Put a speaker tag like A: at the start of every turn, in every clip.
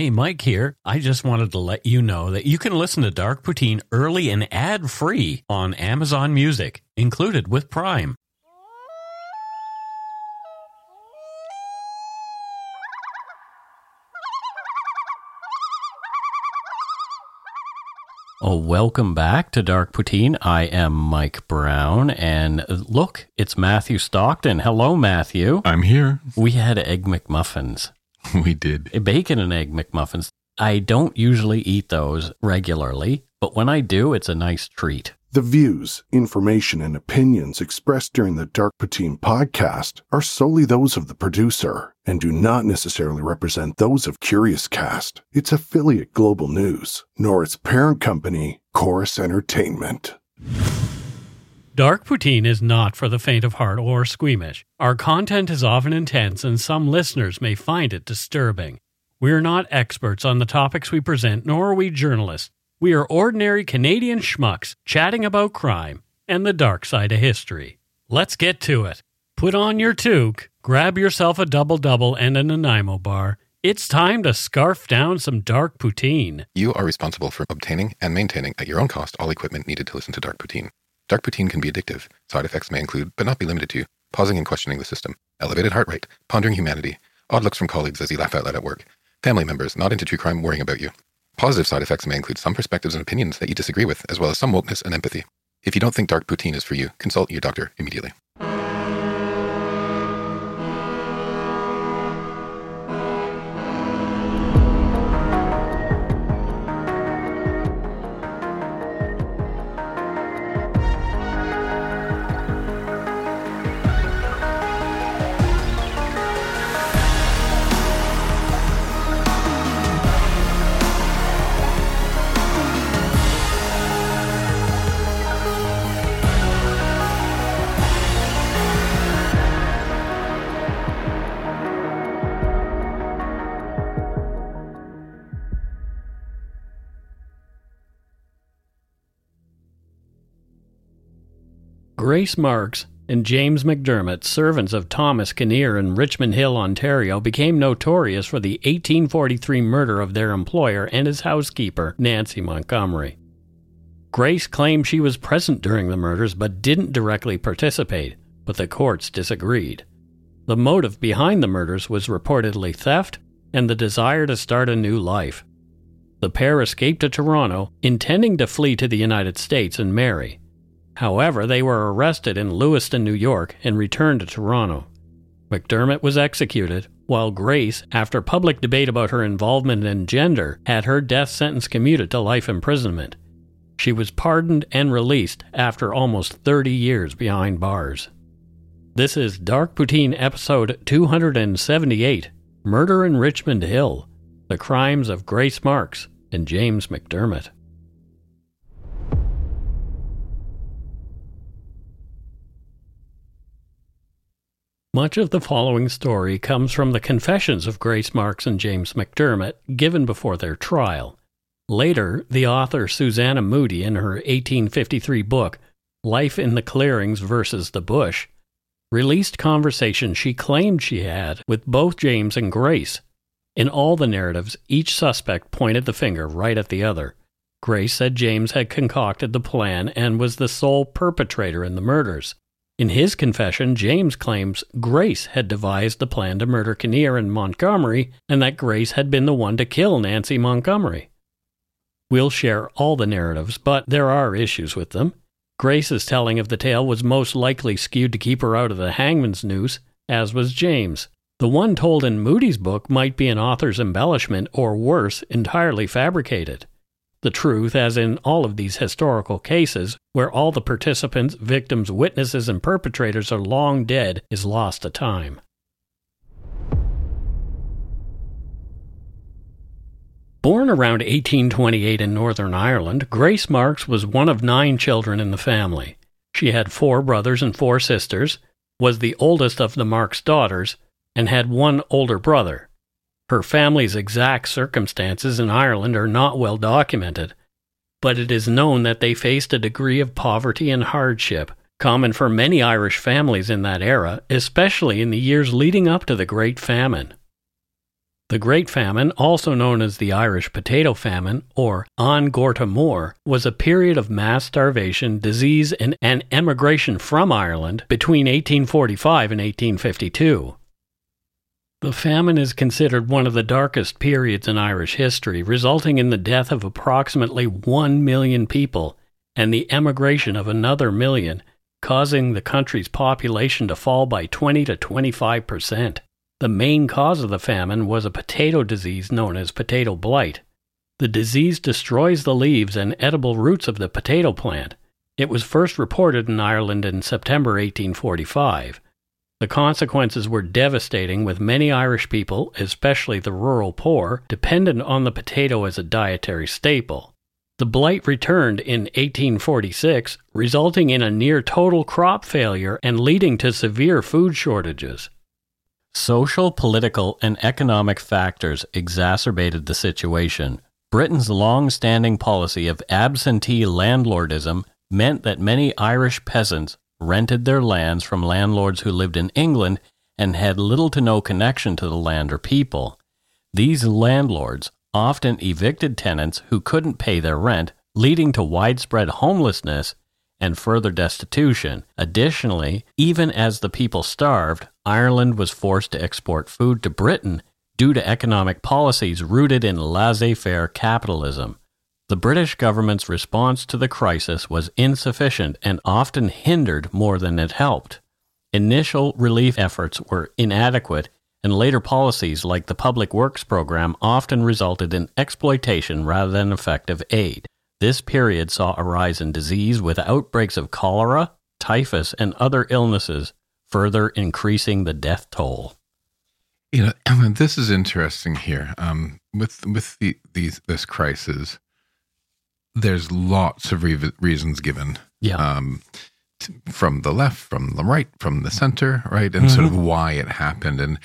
A: Hey, Mike here. I just wanted to let you know that you can listen to Dark Poutine early and ad free on Amazon Music, included with Prime. Oh, welcome back to Dark Poutine. I am Mike Brown, and look, it's Matthew Stockton. Hello, Matthew.
B: I'm here.
A: We had egg McMuffins.
B: We did.
A: Bacon and egg McMuffins. I don't usually eat those regularly, but when I do, it's a nice treat.
C: The views, information, and opinions expressed during the Dark Poutine podcast are solely those of the producer and do not necessarily represent those of Curiouscast, its affiliate Global News, nor its parent company, Corus Entertainment.
D: Dark Poutine is not for the faint of heart or squeamish. Our content is often intense, and some listeners may find it disturbing. We're not experts on the topics we present, nor are we journalists. We are ordinary Canadian schmucks chatting about crime and the dark side of history. Let's get to it. Put on your toque, grab yourself a double double and a Nanaimo bar. It's time to scarf down some dark poutine.
E: You are responsible for obtaining and maintaining at your own cost all equipment needed to listen to Dark Poutine. Dark Poutine can be addictive. Side effects may include, but not be limited to, pausing and questioning the system, elevated heart rate, pondering humanity, odd looks from colleagues as you laugh out loud at work, family members not into true crime worrying about you. Positive side effects may include some perspectives and opinions that you disagree with, as well as some wokeness and empathy. If you don't think Dark Poutine is for you, consult your doctor immediately.
D: Grace Marks and James McDermott, servants of Thomas Kinnear in Richmond Hill, Ontario, became notorious for the 1843 murder of their employer and his housekeeper, Nancy Montgomery. Grace claimed she was present during the murders but didn't directly participate, but the courts disagreed. The motive behind the murders was reportedly theft and the desire to start a new life. The pair escaped to Toronto, intending to flee to the United States and marry. However, they were arrested in Lewiston, New York, and returned to Toronto. McDermott was executed, while Grace, after public debate about her involvement in gender, had her death sentence commuted to life imprisonment. She was pardoned and released after almost 30 years behind bars. This is Dark Poutine episode 278 Murder in Richmond Hill The Crimes of Grace Marks and James McDermott. Much of the following story comes from the confessions of Grace Marks and James McDermott given before their trial. Later, the author Susanna Moodie, in her 1853 book, Life in the Clearings versus the Bush, released conversations she claimed she had with both James and Grace. In all the narratives, each suspect pointed the finger right at the other. Grace said James had concocted the plan and was the sole perpetrator in the murders. In his confession, James claims Grace had devised the plan to murder Kinnear and Montgomery and that Grace had been the one to kill Nancy Montgomery. We'll share all the narratives, but there are issues with them. Grace's telling of the tale was most likely skewed to keep her out of the hangman's noose, as was James. The one told in Moodie's book might be an author's embellishment, or worse, entirely fabricated. The truth, as in all of these historical cases, where all the participants, victims, witnesses, and perpetrators are long dead, is lost to time. Born around 1828 in Northern Ireland, Grace Marks was one of nine children in the family. She had four brothers and four sisters, was the oldest of the Marks daughters, and had one older brother. Her family's exact circumstances in Ireland are not well documented, but it is known that they faced a degree of poverty and hardship common for many Irish families in that era, especially in the years leading up to the Great Famine. The Great Famine, also known as the Irish Potato Famine or An Gorta Mór, was a period of mass starvation, disease, and, and emigration from Ireland between 1845 and 1852. The famine is considered one of the darkest periods in Irish history, resulting in the death of approximately 1 million people and the emigration of another million, causing the country's population to fall by 20 to 25 percent. The main cause of the famine was a potato disease known as potato blight. The disease destroys the leaves and edible roots of the potato plant. It was first reported in Ireland in September 1845. The consequences were devastating, with many Irish people, especially the rural poor, dependent on the potato as a dietary staple. The blight returned in 1846, resulting in a near total crop failure and leading to severe food shortages.
F: Social, political, and economic factors exacerbated the situation. Britain's long standing policy of absentee landlordism meant that many Irish peasants rented their lands from landlords who lived in England and had little to no connection to the land or people. These landlords often evicted tenants who couldn't pay their rent, leading to widespread homelessness and further destitution. Additionally, even as the people starved, Ireland was forced to export food to Britain due to economic policies rooted in laissez faire capitalism. The British government's response to the crisis was insufficient and often hindered more than it helped. Initial relief efforts were inadequate, and later policies like the Public Works Program often resulted in exploitation rather than effective aid. This period saw a rise in disease with outbreaks of cholera, typhus, and other illnesses, further increasing the death toll.
B: You know, this is interesting here. Um, with with the, these this crisis, there's lots of re- reasons given.
D: Yeah.
B: Um, t- from the left, from the right, from the center, right, and sort of why it happened. And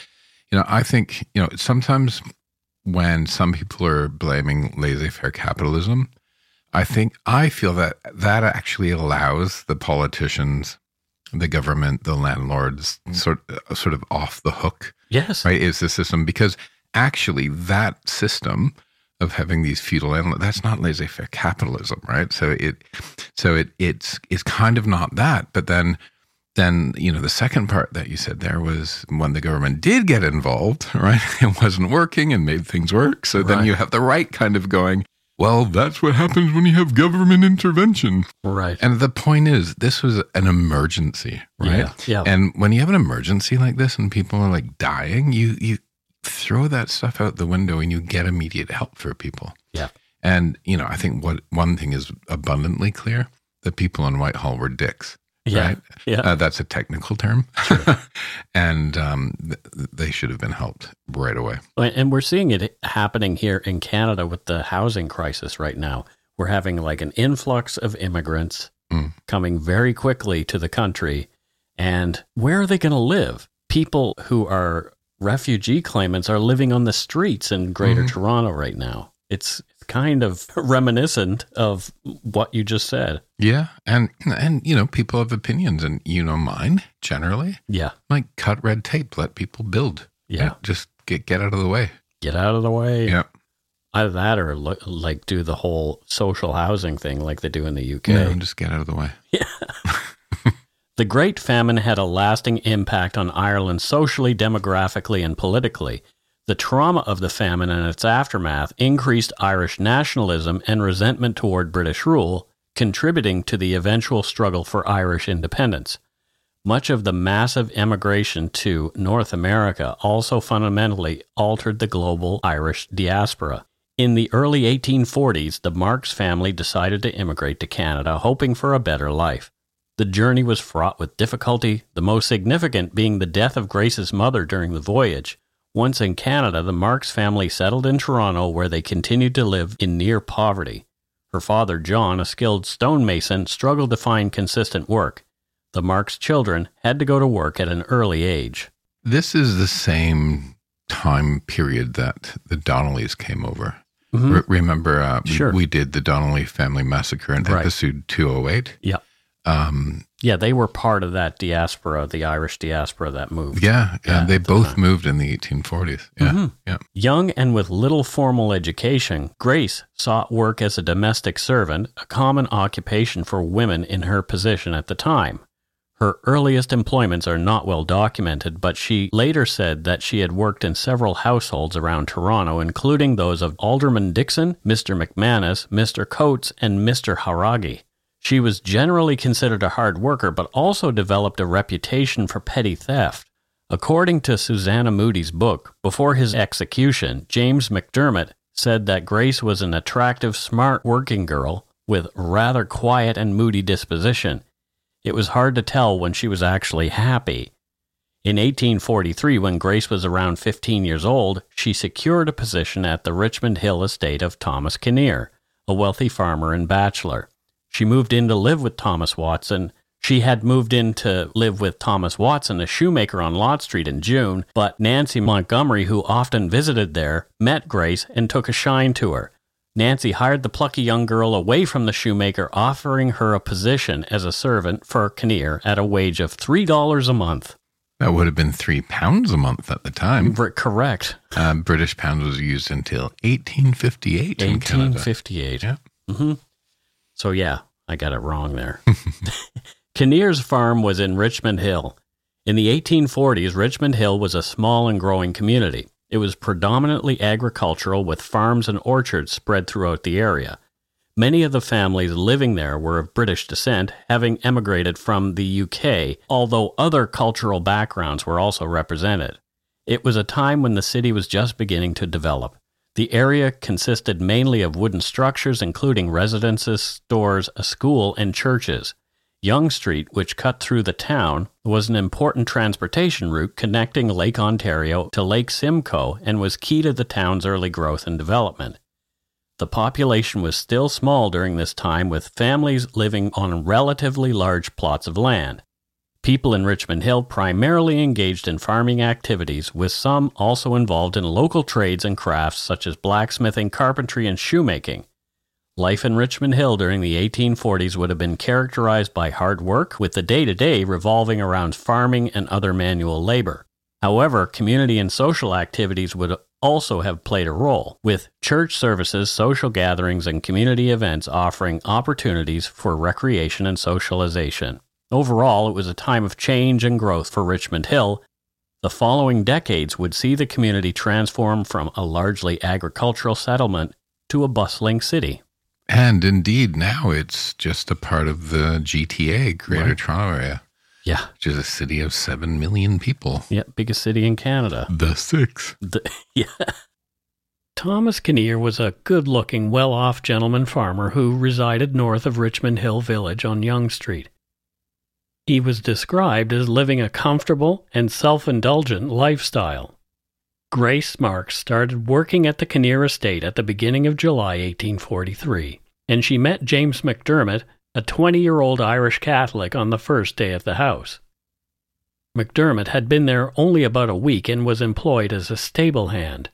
B: you know, I think you know sometimes when some people are blaming laissez-faire capitalism, I think I feel that that actually allows the politicians, the government, the landlords, sort sort of off the hook.
D: Yes.
B: Right? Is the system because actually that system of having these feudal landlords that's not laissez-faire capitalism, right? So it so it it's it's kind of not that, but then then you know the second part that you said there was when the government did get involved right it wasn't working and made things work so then you have the right kind of going well that's what happens when you have government intervention
D: Right.
B: and the point is this was an emergency right
D: Yeah, yeah.
B: and when you have an emergency like this and people are like dying you you throw that stuff out the window and you get immediate help for people
D: Yeah.
B: and you know i think what one thing is abundantly clear the people in whitehall were dicks
D: Yeah.
B: right
D: Yeah.
B: uh, that's a technical term. and um, th- they should have been helped right away.
D: And we're seeing it happening here in Canada with the housing crisis right now. We're having like an influx of immigrants
B: Mm.
D: coming very quickly to the country. And where are they going to live? People who are refugee claimants are living on the streets in Greater
B: Mhm.
D: Toronto right now. It's kind of reminiscent of what you just said.
B: Yeah. And, and, you know, people have opinions and, you know, mine generally
D: Yeah.
B: like cut red tape, let people build.
D: Yeah.
B: right? Just get, get out of the way.
D: Get out of the way.
B: Yeah.
D: Either that or lo- like do the whole social housing thing like they do in the UK.
B: No, just get out of the way.
D: The Great Famine had a lasting impact on Ireland socially, demographically, and politically. The trauma of the famine and its aftermath increased Irish nationalism and resentment toward British rule, contributing to the eventual struggle for Irish independence. Much of the massive emigration to North America also fundamentally altered the global Irish diaspora. In the early 1840s, the Marks family decided to immigrate to Canada, hoping for a better life. The journey was fraught with difficulty, the most significant being the death of Grace's mother during the voyage. Once in Canada, the Marks family settled in Toronto where they continued to live in near poverty. Her father, John, a skilled stonemason, struggled to find consistent work. The Marks children had to go to work at an early age.
B: This is the same time period that the Donnellys came over. Re- remember, uh, we, we did the Donnelly family massacre in
D: Right.
B: episode 208.
D: Yeah.
B: Um,
D: Yeah, they were part of that diaspora, the Irish diaspora that moved.
B: Yeah,
D: Yeah,
B: they
D: the
B: both
D: time.
B: moved in the 1840s. Yeah,
D: Mhm.
B: yeah.
D: Young and with little formal education, Grace sought work as a domestic servant, a common occupation for women in her position at the time. Her earliest employments are not well documented, but she later said that she had worked in several households around Toronto, including those of Alderman Dixon, Mr. McManus, Mr. Coates, and Mr. Haragi. She was generally considered a hard worker, but also developed a reputation for petty theft. According to Susanna Moodie's book, before his execution, James McDermott said that Grace was an attractive, smart working girl with rather quiet and moody disposition. It was hard to tell when she was actually happy. In 1843, when Grace was around 15 years old, she secured a position at the Richmond Hill estate of Thomas Kinnear, a wealthy farmer and bachelor. She moved in to live with Thomas Watson. She had moved in to live with Thomas Watson, a shoemaker on Lot Street in June, but Nancy Montgomery, who often visited there, met Grace and took a shine to her. Nancy hired the plucky young girl away from the shoemaker, offering her a position as a servant for Kinnear at a wage of $3 a month.
B: That would have been three pounds a month at the time.
D: R- correct.
B: Uh, British pound was used until 1858 in Canada.
D: 1858.
B: Yeah.
D: hmm So, yeah, I got it wrong oh. there. Kinnear's farm was in Richmond Hill. In the 1840s, Richmond Hill was a small and growing community. It was predominantly agricultural with farms and orchards spread throughout the area. Many of the families living there were of British descent, having emigrated from the UK, although other cultural backgrounds were also represented. It was a time when the city was just beginning to develop. The area consisted mainly of wooden structures, including residences, stores, a school, and churches. Yonge Street, which cut through the town, was an important transportation route connecting Lake Ontario to Lake Simcoe and was key to the town's early growth and development. The population was still small during this time, with families living on relatively large plots of land. People in Richmond Hill primarily engaged in farming activities, with some also involved in local trades and crafts such as blacksmithing, carpentry, and shoemaking. Life in Richmond Hill during the 1840s would have been characterized by hard work, with the day to day revolving around farming and other manual labor. However, community and social activities would also have played a role, with church services, social gatherings, and community events offering opportunities for recreation and socialization. Overall, it was a time of change and growth for Richmond Hill. The following decades would see the community transform from a largely agricultural settlement to a bustling city.
B: And indeed, now it's just a part of the GTA, Greater
D: Right.
B: Toronto Area,
D: Yeah.
B: which is a city of 7 million people.
D: Yeah, biggest city in Canada.
B: The six.
D: The, yeah.
G: Thomas Kinnear was a good looking, well off gentleman farmer who resided north of Richmond Hill Village on Yonge Street. He was described as living a comfortable and self indulgent lifestyle. Grace Marks started working at the Kinnear estate at the beginning of July 1843, and she met James McDermott, a 20 year old Irish Catholic, on the first day at the house. McDermott had been there only about a week and was employed as a stable hand.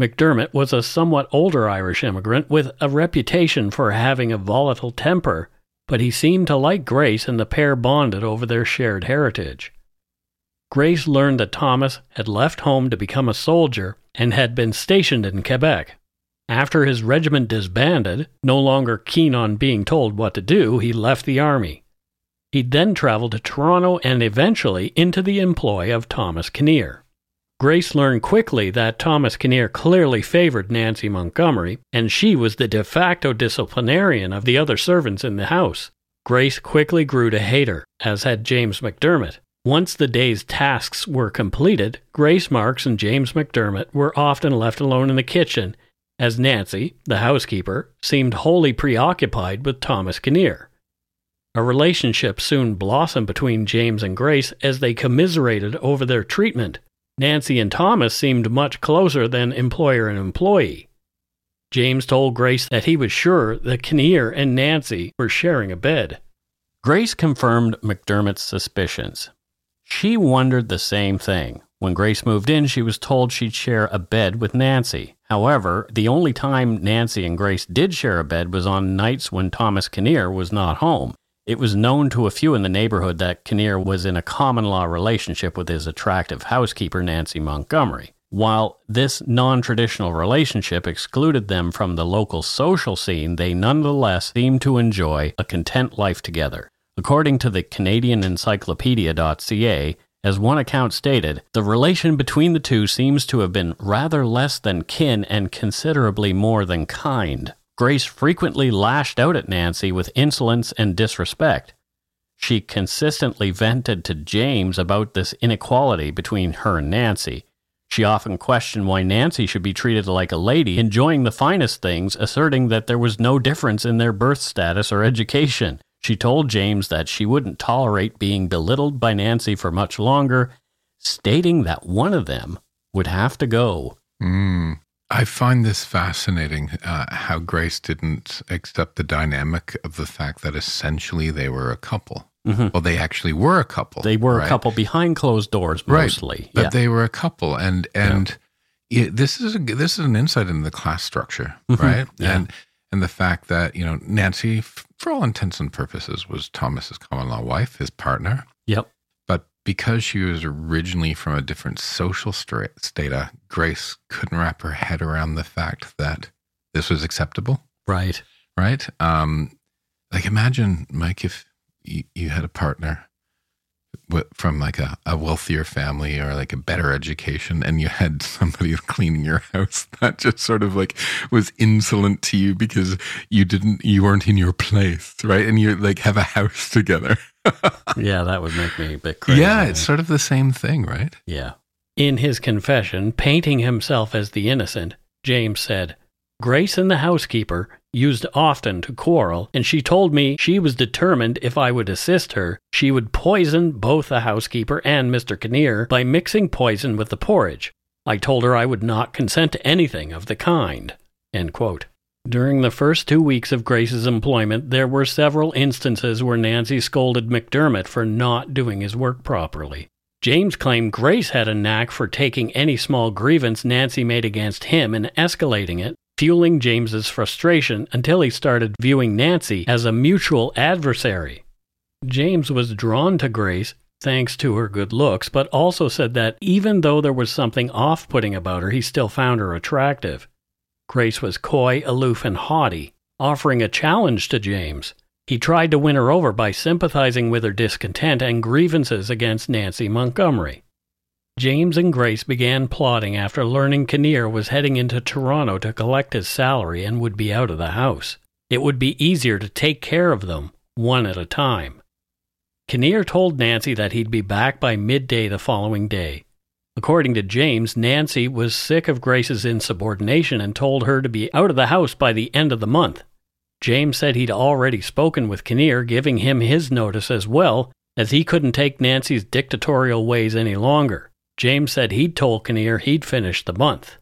G: McDermott was a somewhat older Irish immigrant with a reputation for having a volatile temper, but he seemed to like Grace and the pair bonded over their shared heritage. Grace learned that Thomas had left home to become a soldier and had been stationed in Quebec. After his regiment disbanded, no longer keen on being told what to do, he left the army. He then traveled to Toronto and eventually into the employ of Thomas Kinnear. Grace learned quickly that Thomas Kinnear clearly favored Nancy Montgomery, and she was the de facto disciplinarian of the other servants in the house. Grace quickly grew to hate her, as had James McDermott. Once the day's tasks were completed, Grace Marks and James McDermott were often left alone in the kitchen, as Nancy, the housekeeper, seemed wholly preoccupied with Thomas Kinnear. A relationship soon blossomed between James and Grace as they commiserated over their treatment. Nancy and Thomas seemed much closer than employer and employee. James told Grace that he was sure that Kinnear and Nancy were sharing a bed.
D: Grace confirmed McDermott's suspicions. She wondered the same thing. When Grace moved in, she was told she'd share a bed with Nancy. However, the only time Nancy and Grace did share a bed was on nights when Thomas Kinnear was not home.
H: It was known to a few in the neighborhood that Kinnear was in a common law relationship with his attractive housekeeper, Nancy Montgomery. While this non traditional relationship excluded them from the local social scene, they nonetheless seemed to enjoy a content life together. According to the Canadian Encyclopedia.ca, as one account stated, the relation between the two seems to have been rather less than kin and considerably more than kind. Grace frequently lashed out at Nancy with insolence and disrespect. She consistently vented to James about this inequality between her and Nancy. She often questioned why Nancy should be treated like a lady, enjoying the finest things, asserting that there was no difference in their birth status or education. She told James that she wouldn't tolerate being belittled by Nancy for much longer, stating that one of them would have to go.
B: Mm. I find this fascinating uh, how Grace didn't accept the dynamic of the fact that essentially they were a couple. Mm-hmm. Well, they actually were a couple.
H: They were right? a couple behind closed doors, mostly.
B: Right. But yeah. they were a couple, and and yeah. it, this is a, this is an insight into the class structure, mm-hmm. right? Yeah. And and the fact that you know Nancy, for all intents and purposes, was Thomas's common law wife, his partner.
H: Yep.
B: Because she was originally from a different social strata, Grace couldn't wrap her head around the fact that this was acceptable.
H: Right.
B: Right. Um, like imagine, Mike, if you, you had a partner from like a, a wealthier family or like a better education and you had somebody cleaning your house that just sort of like was insolent to you because you didn't you weren't in your place right and you like have a house together
H: yeah that would make me a bit crazy
B: yeah it's sort of the same thing right
H: yeah
D: in his confession painting himself as the innocent james said Grace and the housekeeper used often to quarrel, and she told me she was determined if I would assist her, she would poison both the housekeeper and Mr. Kinnear by mixing poison with the porridge. I told her I would not consent to anything of the kind. During the first two weeks of Grace's employment, there were several instances where Nancy scolded McDermott for not doing his work properly. James claimed Grace had a knack for taking any small grievance Nancy made against him and escalating it, fueling James's frustration until he started viewing Nancy as a mutual adversary. James was drawn to Grace thanks to her good looks, but also said that even though there was something off putting about her, he still found her attractive. Grace was coy, aloof, and haughty, offering a challenge to James. He tried to win her over by sympathizing with her discontent and grievances against Nancy Montgomery. James and Grace began plotting after learning Kinnear was heading into Toronto to collect his salary and would be out of the house. It would be easier to take care of them, one at a time. Kinnear told Nancy that he'd be back by midday the following day. According to James, Nancy was sick of Grace's insubordination and told her to be out of the house by the end of the month. James said he'd already spoken with Kinnear, giving him his notice as well, as he couldn't take Nancy's dictatorial ways any longer. James said he'd told Kinnear he'd finish the month.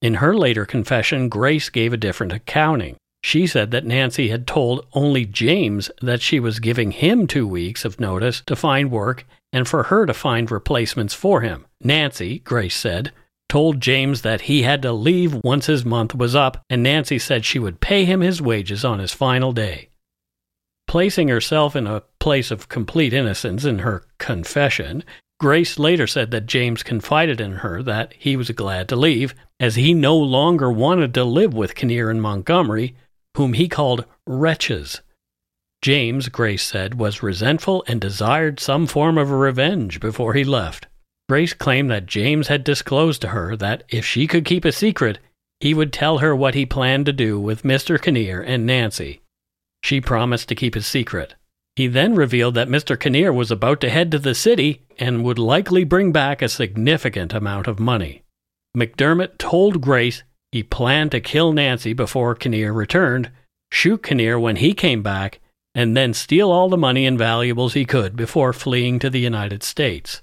D: In her later confession, Grace gave a different accounting. She said that Nancy had told only James that she was giving him two weeks of notice to find work and for her to find replacements for him. Nancy, Grace said, told James that he had to leave once his month was up, and Nancy said she would pay him his wages on his final day. Placing herself in a place of complete innocence in her confession, Grace later said that James confided in her that he was glad to leave, as he no longer wanted to live with Kinnear and Montgomery, whom he called wretches. James, Grace said, was resentful and desired some form of revenge before he left. Grace claimed that James had disclosed to her that if she could keep a secret, he would tell her what he planned to do with Mr. Kinnear and Nancy. She promised to keep his secret. He then revealed that Mr. Kinnear was about to head to the city and would likely bring back a significant amount of money. McDermott told Grace he planned to kill Nancy before Kinnear returned, shoot Kinnear when he came back, and then steal all the money and valuables he could before fleeing to the United States.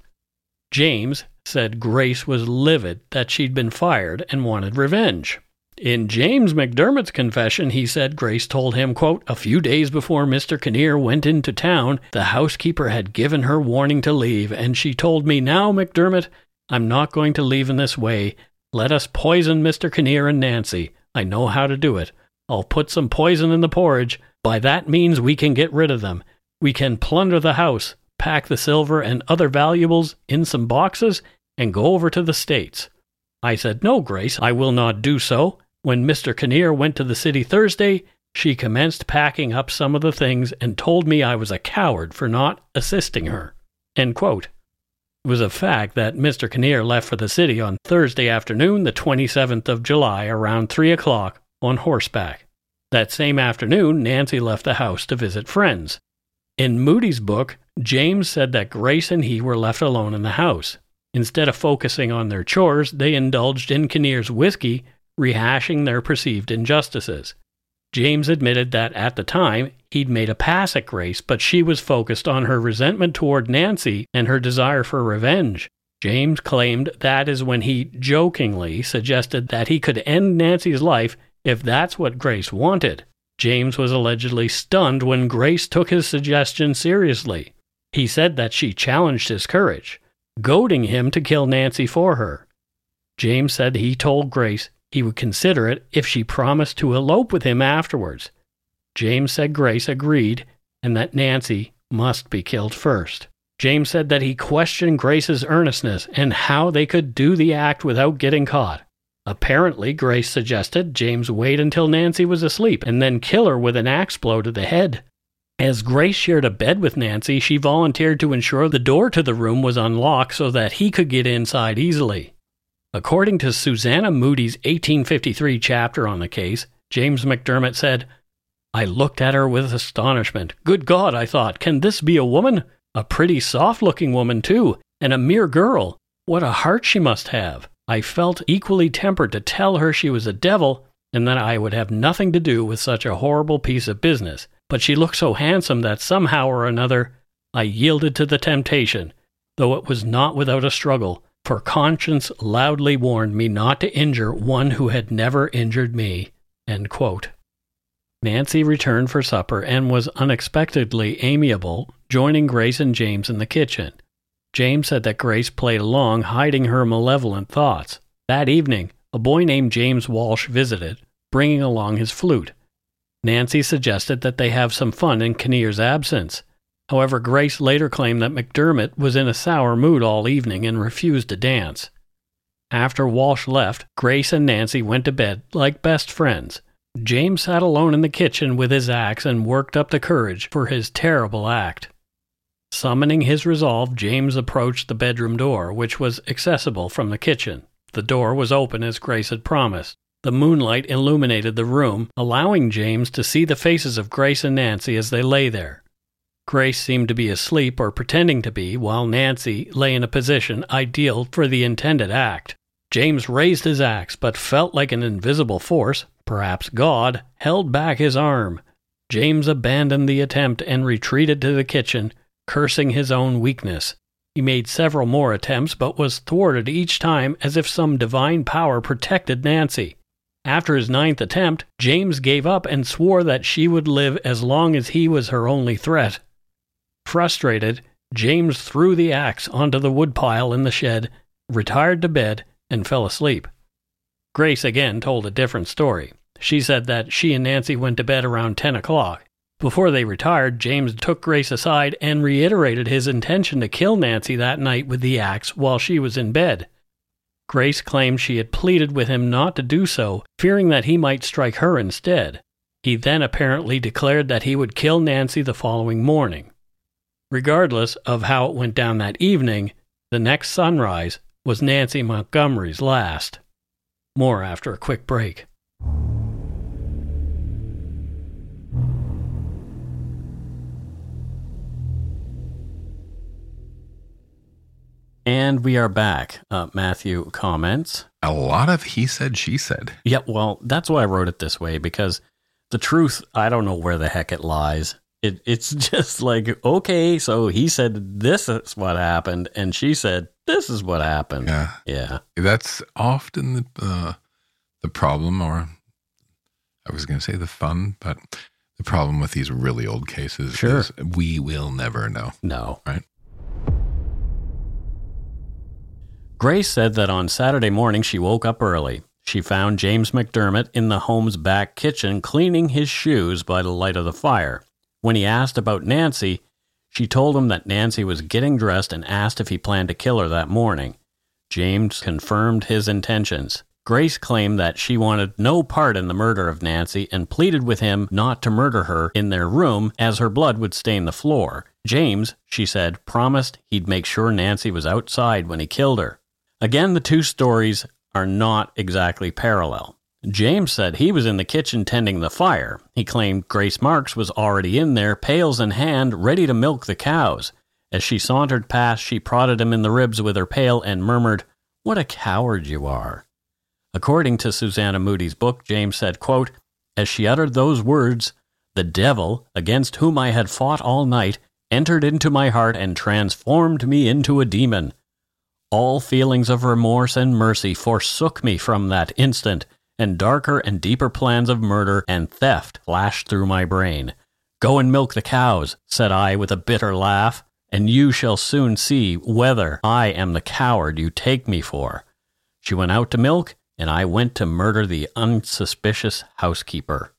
D: James said Grace was livid that she'd been fired and wanted revenge. In James McDermott's confession, he said Grace told him, quote, A few days before Mr. Kinnear went into town, the housekeeper had given her warning to leave, and she told me, Now, McDermott, I'm not going to leave in this way. Let us poison Mr. Kinnear and Nancy. I know how to do it. I'll put some poison in the porridge. By that means, we can get rid of them. We can plunder the house, pack the silver and other valuables in some boxes, and go over to the States. I said, No, Grace, I will not do so. When Mr. Kinnear went to the city Thursday, she commenced packing up some of the things and told me I was a coward for not assisting her. End quote. It was a fact that Mr. Kinnear left for the city on Thursday afternoon, the 27th of July, around 3 o'clock, on horseback. That same afternoon, Nancy left the house to visit friends. In Moodie's book, James said that Grace and he were left alone in the house. Instead of focusing on their chores, they indulged in Kinnear's whiskey, rehashing their perceived injustices. James admitted that at the time he'd made a pass at Grace, but she was focused on her resentment toward Nancy and her desire for revenge. James claimed that is when he jokingly suggested that he could end Nancy's life if that's what Grace wanted. James was allegedly stunned when Grace took his suggestion seriously. He said that she challenged his courage, goading him to kill Nancy for her. James said he told Grace he would consider it if she promised to elope with him afterwards. James said Grace agreed and that Nancy must be killed first. James said that he questioned Grace's earnestness and how they could do the act without getting caught. Apparently, Grace suggested James wait until Nancy was asleep and then kill her with an axe blow to the head. As Grace shared a bed with Nancy, she volunteered to ensure the door to the room was unlocked so that he could get inside easily. According to Susanna Moodie's 1853 chapter on the case, James McDermott said, I looked at her with astonishment. Good God, I thought, can this be a woman? A pretty soft looking woman, too, and a mere girl. What a heart she must have. I felt equally tempered to tell her she was a devil and that I would have nothing to do with such a horrible piece of business. But she looked so handsome that somehow or another I yielded to the temptation, though it was not without a struggle for conscience loudly warned me not to injure one who had never injured me. Nancy returned for supper and was unexpectedly amiable, joining Grace and James in the kitchen. James said that Grace played along, hiding her malevolent thoughts. That evening, a boy named James Walsh visited, bringing along his flute. Nancy suggested that they have some fun in Kinnear's absence. However, Grace later claimed that McDermott was in a sour mood all evening and refused to dance. After Walsh left, Grace and Nancy went to bed like best friends. James sat alone in the kitchen with his axe and worked up the courage for his terrible act. Summoning his resolve, James approached the bedroom door, which was accessible from the kitchen. The door was open as Grace had promised. The moonlight illuminated the room, allowing James to see the faces of Grace and Nancy as they lay there. Grace seemed to be asleep or pretending to be, while Nancy lay in a position ideal for the intended act. James raised his axe, but felt like an invisible force, perhaps God, held back his arm. James abandoned the attempt and retreated to the kitchen, cursing his own weakness. He made several more attempts, but was thwarted each time as if some divine power protected Nancy. After his ninth attempt, James gave up and swore that she would live as long as he was her only threat. Frustrated, James threw the axe onto the woodpile in the shed, retired to bed, and fell asleep. Grace again told a different story. She said that she and Nancy went to bed around 10 o'clock. Before they retired, James took Grace aside and reiterated his intention to kill Nancy that night with the axe while she was in bed. Grace claimed she had pleaded with him not to do so, fearing that he might strike her instead. He then apparently declared that he would kill Nancy the following morning. Regardless of how it went down that evening, the next sunrise was Nancy Montgomery's last. More after a quick break.
A: And we are back. Uh, Matthew comments.
E: A lot of he said, she said.
A: Yeah, well, that's why I wrote it this way because the truth, I don't know where the heck it lies. It, it's just like, okay, so he said this is what happened, and she said this is what happened.
E: Yeah.
A: Yeah.
E: That's often the, uh, the problem, or I was going to say the fun, but the problem with these really old cases
A: Sure.
E: is we will never know.
A: No.
E: Right.
A: Grace said that on Saturday morning she woke up early. She found James McDermott in the home's back kitchen cleaning his shoes by the light of the fire. When he asked about Nancy,
D: She told him that Nancy was getting dressed and asked if he planned to kill her that morning. James confirmed his intentions. Grace claimed that she wanted no part in the murder of Nancy and pleaded with him not to murder her in their room as her blood would stain the floor. James, she said, promised he'd make sure Nancy was outside when he killed her. Again, the two stories are not exactly parallel. James said he was in the kitchen tending the fire. He claimed Grace Marks was already in there, pails in hand, ready to milk the cows. As she sauntered past, she prodded him in the ribs with her pail and murmured, What a coward you are. According to Susanna Moodie's book, James said, quote, As she uttered those words, the devil, against whom I had fought all night, entered into my heart and transformed me into a demon. All feelings of remorse and mercy forsook me from that instant, and darker and deeper plans of murder and theft flashed through my brain. Go and milk the cows, said I with a bitter laugh, and you shall soon see whether I am the coward you take me for. She went out to milk, and I went to murder the unsuspicious housekeeper.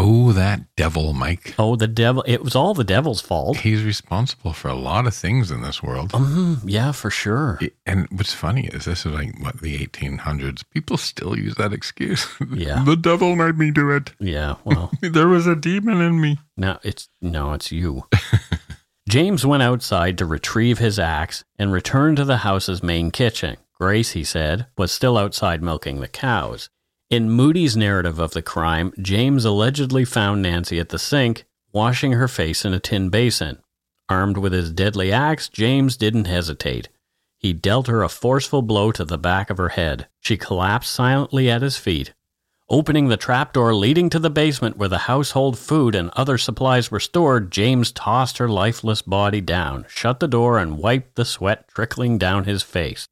B: Oh, that devil, Mike.
D: Oh, the devil. It was all the devil's fault.
B: He's responsible for a lot of things in this world.
D: Um, yeah, for sure.
B: And what's funny is this is like what the 1800s. People still use that excuse.
D: Yeah.
B: the devil made me do it.
D: Yeah, well,
B: There was a demon in me.
D: now it's no, it's you. James went outside to retrieve his axe and returned to the house's main kitchen. Grace, he said, was still outside milking the cows. In Moodie's narrative of the crime, James allegedly found Nancy at the sink, washing her face in a tin basin. Armed with his deadly axe, James didn't hesitate. He dealt her a forceful blow to the back of her head. She collapsed silently at his feet. Opening the trapdoor leading to the basement where the household food and other supplies were stored, James tossed her lifeless body down, shut the door, and wiped the sweat trickling down his face.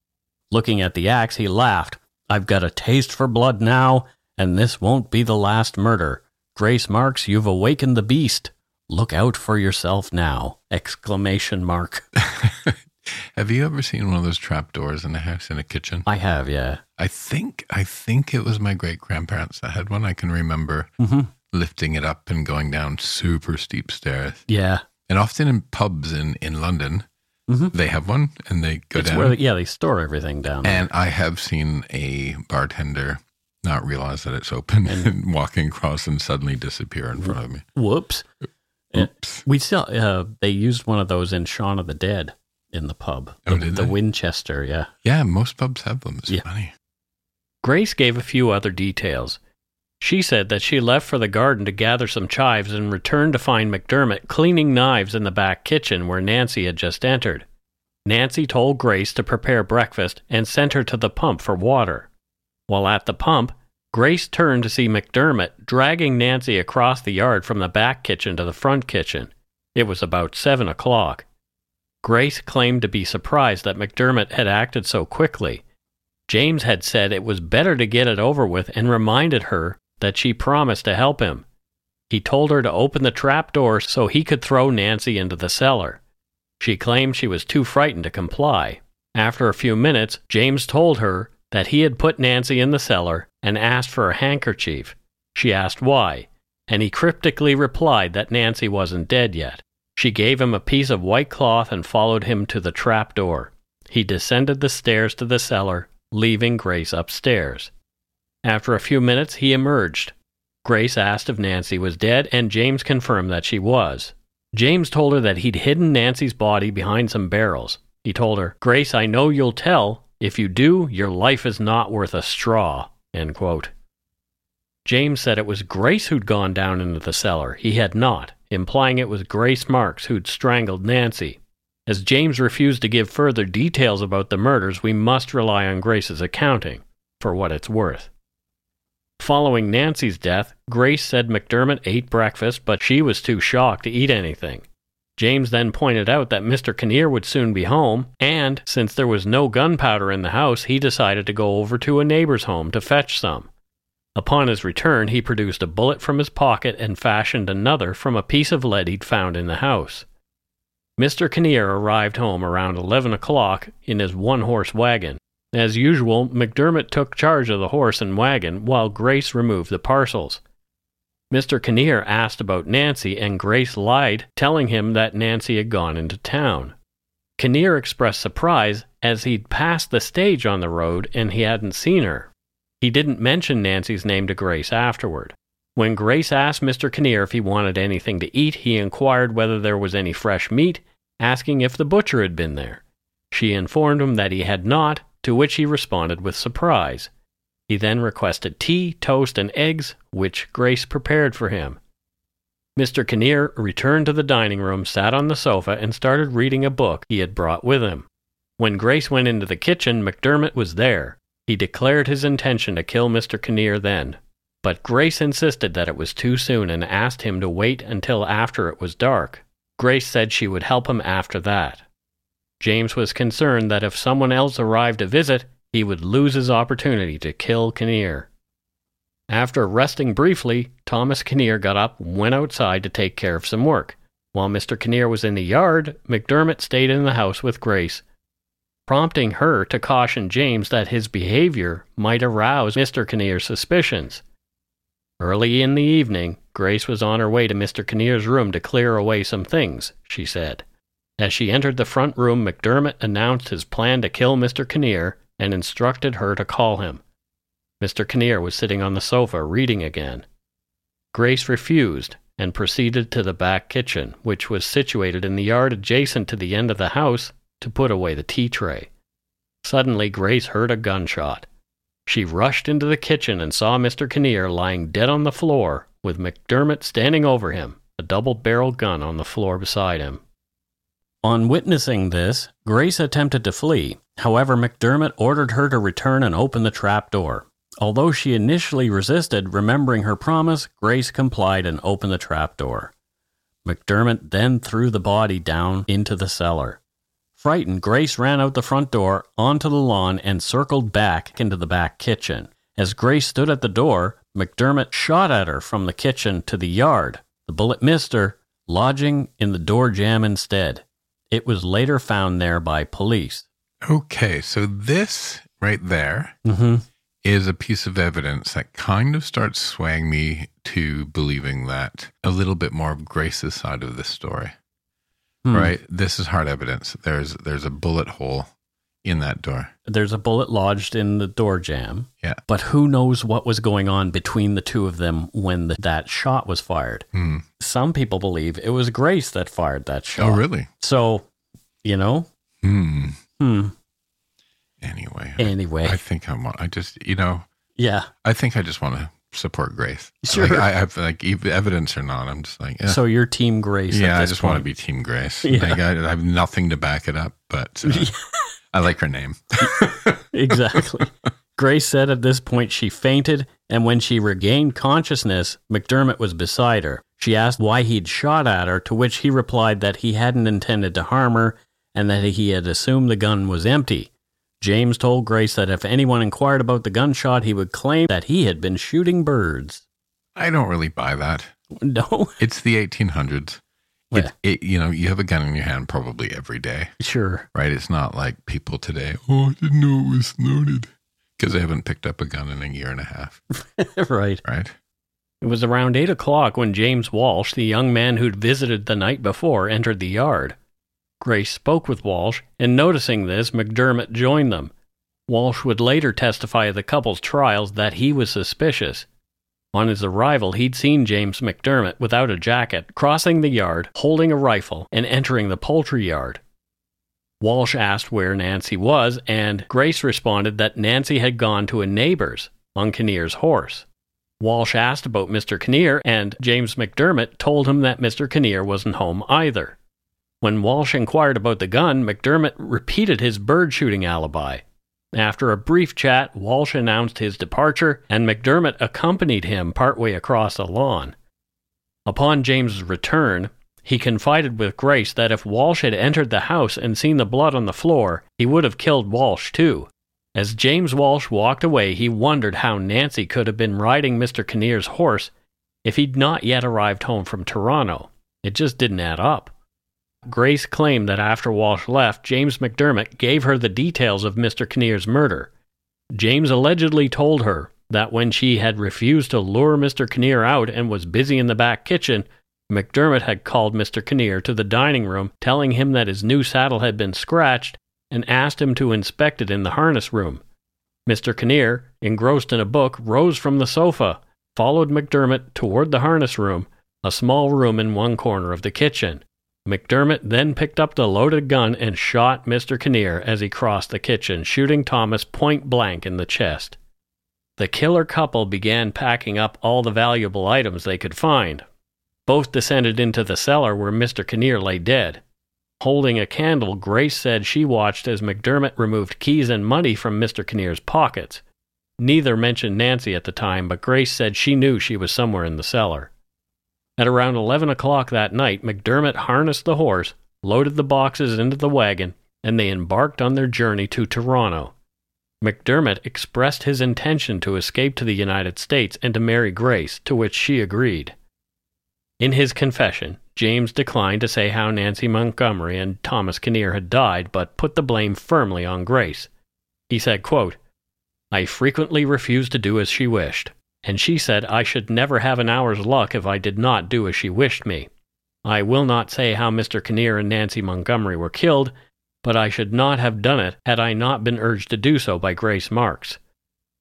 D: Looking at the axe, he laughed. I've got a taste for blood now, and this won't be the last murder. Grace Marks, you've awakened the beast. Look out for yourself now! Exclamation mark.
B: Have you ever seen one of those trap doors in a house in a kitchen?
D: I have, yeah.
B: I think I think it was my great grandparents that had one. I can remember
D: Mm-hmm.
B: lifting it up and going down super steep stairs.
D: Yeah.
B: And often in pubs in in London,
D: Mhm.
B: they have one and they go
D: It's
B: down.
D: where, yeah, they store everything down there.
B: and I have seen a bartender not realize that it's open and, walking across and suddenly disappear in front of me.
D: Whoops.
B: Oops.
D: We still, uh, they used one of those in Shaun of the Dead in the pub.
B: Oh,
D: the,
B: did
D: the? Winchester, yeah.
B: Yeah, most pubs have them. It's
D: Yeah.
B: funny.
I: Grace gave a few other details. She said that she left for the garden to gather some chives and returned to find McDermott cleaning knives in the back kitchen where Nancy had just entered. Nancy told Grace to prepare breakfast and sent her to the pump for water. While at the pump, Grace turned to see McDermott dragging Nancy across the yard from the back kitchen to the front kitchen. It was about seven o'clock. Grace claimed to be surprised that McDermott had acted so quickly. James had said it was better to get it over with and reminded her that she promised to help him. He told her to open the trap door so he could throw Nancy into the cellar. She claimed she was too frightened to comply. After a few minutes, James told her that he had put Nancy in the cellar and asked for a handkerchief. She asked why, and he cryptically replied that Nancy wasn't dead yet. She gave him a piece of white cloth and followed him to the trap door. He descended the stairs to the cellar, leaving Grace upstairs. After a few minutes, he emerged. Grace asked if Nancy was dead, and James confirmed that she was. James told her that he'd hidden Nancy's body behind some barrels. He told her, Grace, I know you'll tell. If you do, your life is not worth a straw. James said it was Grace who'd gone down into the cellar. He had not, implying it was Grace Marks who'd strangled Nancy. As James refused to give further details about the murders, we must rely on Grace's accounting, for what it's worth. Following Nancy's death, Grace said McDermott ate breakfast, but she was too shocked to eat anything. James then pointed out that Mr. Kinnear would soon be home, and since there was no gunpowder in the house, he decided to go over to a neighbor's home to fetch some. Upon his return, he produced a bullet from his pocket and fashioned another from a piece of lead he'd found in the house. Mr. Kinnear arrived home around 11 o'clock in his one horse wagon. As usual, McDermott took charge of the horse and wagon while Grace removed the parcels.
D: Mr. Kinnear asked about Nancy, and Grace lied, telling him that Nancy had gone into town. Kinnear expressed surprise as he'd passed the stage on the road and he hadn't seen her. He didn't mention Nancy's name to Grace afterward. When Grace asked Mr. Kinnear if he wanted anything to eat, he inquired whether there was any fresh meat, asking if the butcher had been there. She informed him that he had not, to which he responded with surprise. He then requested tea, toast, and eggs, which Grace prepared for him. Mr. Kinnear returned to the dining room, sat on the sofa, and started reading a book he had brought with him. When Grace went into the kitchen, McDermott was there. He declared his intention to kill Mr. Kinnear then, but Grace insisted that it was too soon and asked him to wait until after it was dark. Grace said she would help him after that. James was concerned that if someone else arrived to visit, he would lose his opportunity to kill Kinnear. After resting briefly, Thomas Kinnear got up and went outside to take care of some work. While Mr. Kinnear was in the yard, McDermott stayed in the house with Grace, prompting her to caution James that his behavior might arouse Mr. Kinnear's suspicions. Early in the evening, Grace was on her way to Mr. Kinnear's room to clear away some things, she said. As she entered the front room, McDermott announced his plan to kill Mr. Kinnear and instructed her to call him. Mr. Kinnear was sitting on the sofa reading again. Grace refused and proceeded to the back kitchen, which was situated in the yard adjacent to the end of the house, to put away the tea tray. Suddenly, Grace heard a gunshot. She rushed into the kitchen and saw Mr. Kinnear lying dead on the floor, with McDermott standing over him, a double barreled gun on the floor beside him.
A: On witnessing this, Grace attempted to flee. However, McDermott ordered her to return and open the trap door. Although she initially resisted, remembering her promise, Grace complied and opened the trap door. McDermott then threw the body down into the cellar. Frightened, Grace ran out the front door, onto the lawn, and circled back into the back kitchen. As Grace stood at the door, McDermott shot at her from the kitchen to the yard. The bullet missed her, lodging in the door jamb instead. It was later found there by police.
B: Okay, so this right there
A: Mm-hmm.
B: is a piece of evidence that kind of starts swaying me to believing that a little bit more of Grace's side of the story.
A: Hmm.
B: Right? This is hard evidence. There's there's a bullet hole in that door.
A: There's a bullet lodged in the door jamb.
B: Yeah.
A: But who knows what was going on between the two of them when the, that shot was fired?
B: Hmm.
A: Some people believe it was Grace that fired that shot.
B: Oh, really?
A: So, you know,
B: Hmm.
A: hmm.
B: Anyway,
A: Anyway,
B: I think I'm. I just you know
A: yeah.
B: I think I just want to support Grace.
A: Sure.
B: Like, I have like ev- evidence or not. I'm just like yeah.
A: So you're Team Grace.
B: yeah, I just want to be Team Grace.
A: Yeah.
B: Like, I, I have nothing to back it up, but uh, I like her name.
A: exactly. Grace said at this point she fainted, and when she regained consciousness, McDermott was beside her. She asked why he'd shot at her, to which he replied that he hadn't intended to harm her and that he had assumed the gun was empty. James told Grace that if anyone inquired about the gunshot, he would claim that he had been shooting birds.
B: I don't really buy that.
A: No,
B: It's the 1800s.
A: Yeah.
B: It, it, you know, you have a gun in your hand probably every day,
A: sure.
B: right? It's not like people today. Oh, I didn't know it was loaded because they haven't picked up a gun in a year and a half,
A: right.
B: right?
D: It was around eight o'clock when James Walsh, the young man who'd visited the night before, entered the yard. Grace spoke with Walsh, and noticing this, McDermott joined them. Walsh would later testify at the couple's trials that he was suspicious. On his arrival, he'd seen James McDermott without a jacket, crossing the yard, holding a rifle, and entering the poultry yard. Walsh asked where Nancy was, and Grace responded that Nancy had gone to a neighbor's on Kinnear's horse. Walsh asked about Mr. Kinnear, and James McDermott told him that Mr. Kinnear wasn't home either. When Walsh inquired about the gun, McDermott repeated his bird shooting alibi. After a brief chat, Walsh announced his departure, and McDermott accompanied him partway across the lawn. Upon James's return, he confided with Grace that if Walsh had entered the house and seen the blood on the floor, he would have killed Walsh too. As James Walsh walked away, he wondered how Nancy could have been riding Mr. Kinnear's horse if he'd not yet arrived home from Toronto. It just didn't add up. Grace claimed that after Walsh left, James McDermott gave her the details of Mr. Kinnear's murder. James allegedly told her that when she had refused to lure Mr. Kinnear out and was busy in the back kitchen, McDermott had called Mr. Kinnear to the dining room, telling him that his new saddle had been scratched, and asked him to inspect it in the harness room. Mr. Kinnear, engrossed in a book, rose from the sofa, followed McDermott toward the harness room, a small room in one corner of the kitchen. McDermott then picked up the loaded gun and shot Mr. Kinnear as he crossed the kitchen, shooting Thomas point blank in the chest. The killer couple began packing up all the valuable items they could find. Both descended into the cellar where Mr. Kinnear lay dead. Holding a candle, Grace said she watched as McDermott removed keys and money from Mr. Kinnear's pockets. Neither mentioned Nancy at the time, but Grace said she knew she was somewhere in the cellar. At around 11 o'clock that night, McDermott harnessed the horse, loaded the boxes into the wagon, and they embarked on their journey to Toronto. McDermott expressed his intention to escape to the United States and to marry Grace, to which she agreed. In his confession, James declined to say how Nancy Montgomery and Thomas Kinnear had died, but put the blame firmly on Grace. He said, quote, I frequently refused to do as she wished and she said I should never have an hour's luck if I did not do as she wished me. I will not say how Mr. Kinnear and Nancy Montgomery were killed, but I should not have done it had I not been urged to do so by Grace Marks.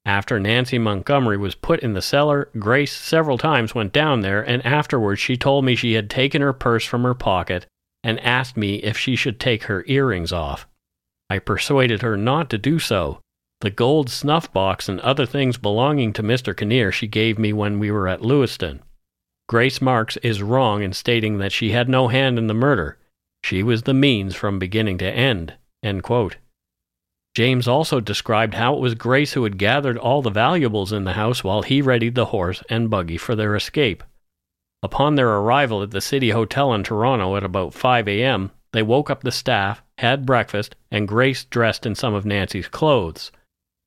D: After Nancy Montgomery was put in the cellar, Grace several times went down there, and afterwards she told me she had taken her purse from her pocket and asked me if she should take her earrings off. I persuaded her not to do so, the gold snuff box and other things belonging to Mr. Kinnear she gave me when we were at Lewiston. Grace Marks is wrong in stating that she had no hand in the murder. She was the means from beginning to end. James also described how it was Grace who had gathered all the valuables in the house while he readied the horse and buggy for their escape. Upon their arrival at the City Hotel in Toronto at about 5 a.m., they woke up the staff, had breakfast, and Grace dressed in some of Nancy's clothes.